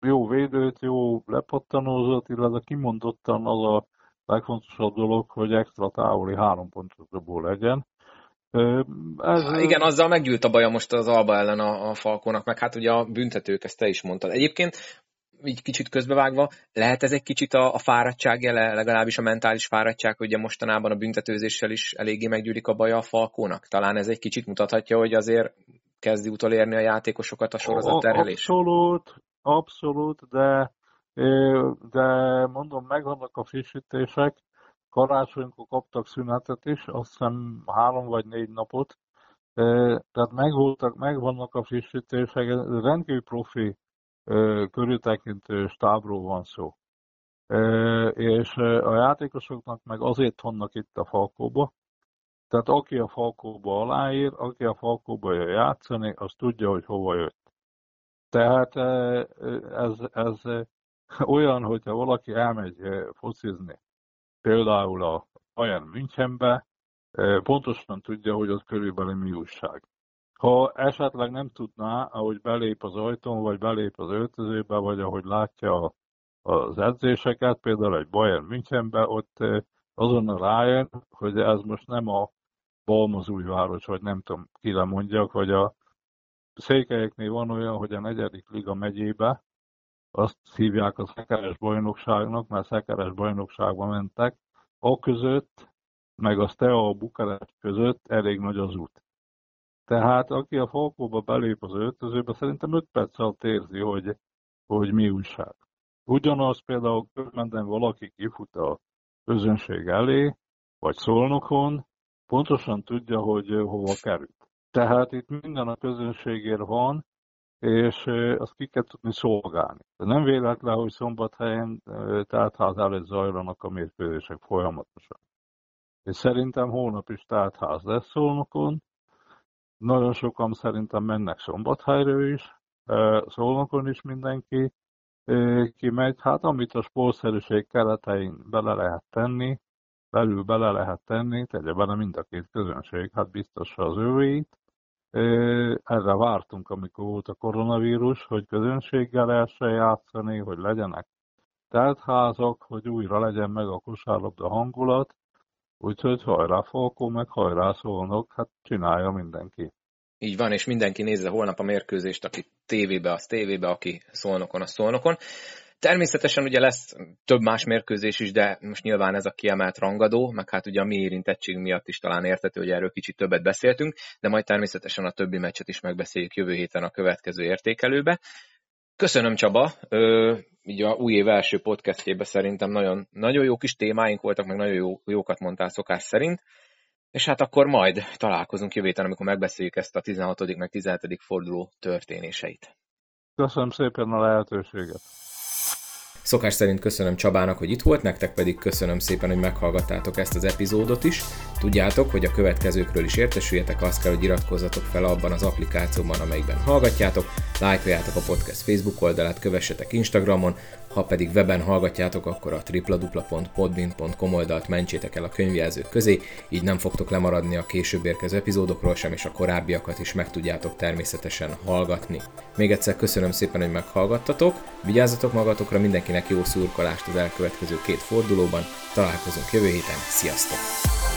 jó védőt, jó lepattanózót, illetve kimondottan az a legfontosabb dolog, hogy extra távoli három pontos dobó legyen. Ez... Igen, azzal meggyűlt a baja most az Alba ellen a, a Falkónak, meg hát ugye a büntetők, ezt te is mondtad. Egyébként így kicsit közbevágva, lehet ez egy kicsit a, a fáradtság jele, legalábbis a mentális fáradtság, hogy ugye mostanában a büntetőzéssel is eléggé meggyűlik a baja a Falkónak? Talán ez egy kicsit mutathatja, hogy azért kezdi utolérni a játékosokat a sorozat terhelés? Abszolút, abszolút, de, de mondom, megvannak a frissítések, karácsonykor kaptak szünetet is, azt hiszem három vagy négy napot, Tehát megvoltak, megvannak a frissítések, rendkívül profi körültekintő stábról van szó. És a játékosoknak meg azért vannak itt a Falkóba, tehát aki a Falkóba aláír, aki a Falkóba jön játszani, az tudja, hogy hova jött. Tehát ez, ez olyan, hogyha valaki elmegy focizni, például a Bayern Münchenbe, pontosan tudja, hogy ott körülbelül mi újság. Ha esetleg nem tudná, ahogy belép az ajtón, vagy belép az öltözőbe, vagy ahogy látja az edzéseket, például egy Bayern Münchenbe, ott azonnal rájön, hogy ez most nem a Balmazújváros, vagy nem tudom, ki mondjak, hogy a székelyeknél van olyan, hogy a negyedik liga megyébe, azt hívják a szekeres bajnokságnak, mert szekeres bajnokságba mentek, a között, meg a Steaua Bukarest között elég nagy az út. Tehát aki a Falkóba belép az öltözőbe, szerintem 5 perc alatt érzi, hogy, hogy mi újság. Ugyanaz például körmenden valaki kifut a közönség elé, vagy szolnokon, pontosan tudja, hogy hova kerül. Tehát itt minden a közönségért van, és azt ki kell tudni szolgálni. De nem véletlen, hogy szombathelyen tártház előtt zajlanak a mérkőzések folyamatosan. És szerintem holnap is tártház lesz szolnokon, nagyon sokan szerintem mennek Szombathelyről is, Szolnokon is mindenki kimegy. Hát amit a sportszerűség keretein bele lehet tenni, belül bele lehet tenni, tegye bele mind a két közönség, hát biztos az ővéit. Erre vártunk, amikor volt a koronavírus, hogy közönséggel lehessen játszani, hogy legyenek teltházak, hogy újra legyen meg a kosárlabda hangulat, Úgyhogy hajrá Falkó, meg hajrá Szolnok, hát csinálja mindenki. Így van, és mindenki nézze holnap a mérkőzést, aki tévébe, az tévébe, aki szolnokon, az szolnokon. Természetesen ugye lesz több más mérkőzés is, de most nyilván ez a kiemelt rangadó, meg hát ugye a mi érintettség miatt is talán értető, hogy erről kicsit többet beszéltünk, de majd természetesen a többi meccset is megbeszéljük jövő héten a következő értékelőbe. Köszönöm Csaba, Ö, így a új év első podcastjében szerintem nagyon, nagyon jó kis témáink voltak, meg nagyon jó, jókat mondtál szokás szerint. És hát akkor majd találkozunk jövő héten, amikor megbeszéljük ezt a 16. meg 17. forduló történéseit. Köszönöm szépen a lehetőséget. Szokás szerint köszönöm Csabának, hogy itt volt, nektek pedig köszönöm szépen, hogy meghallgattátok ezt az epizódot is. Tudjátok, hogy a következőkről is értesüljetek, azt kell, hogy iratkozzatok fel abban az applikációban, amelyikben hallgatjátok, lájkoljátok a podcast Facebook oldalát, kövessetek Instagramon, ha pedig weben hallgatjátok, akkor a www.podbin.com oldalt mentsétek el a könyvjelzők közé, így nem fogtok lemaradni a később érkező epizódokról sem, és a korábbiakat is meg tudjátok természetesen hallgatni. Még egyszer köszönöm szépen, hogy meghallgattatok, vigyázzatok magatokra, mindenkinek jó szurkolást az elkövetkező két fordulóban, találkozunk jövő héten, sziasztok!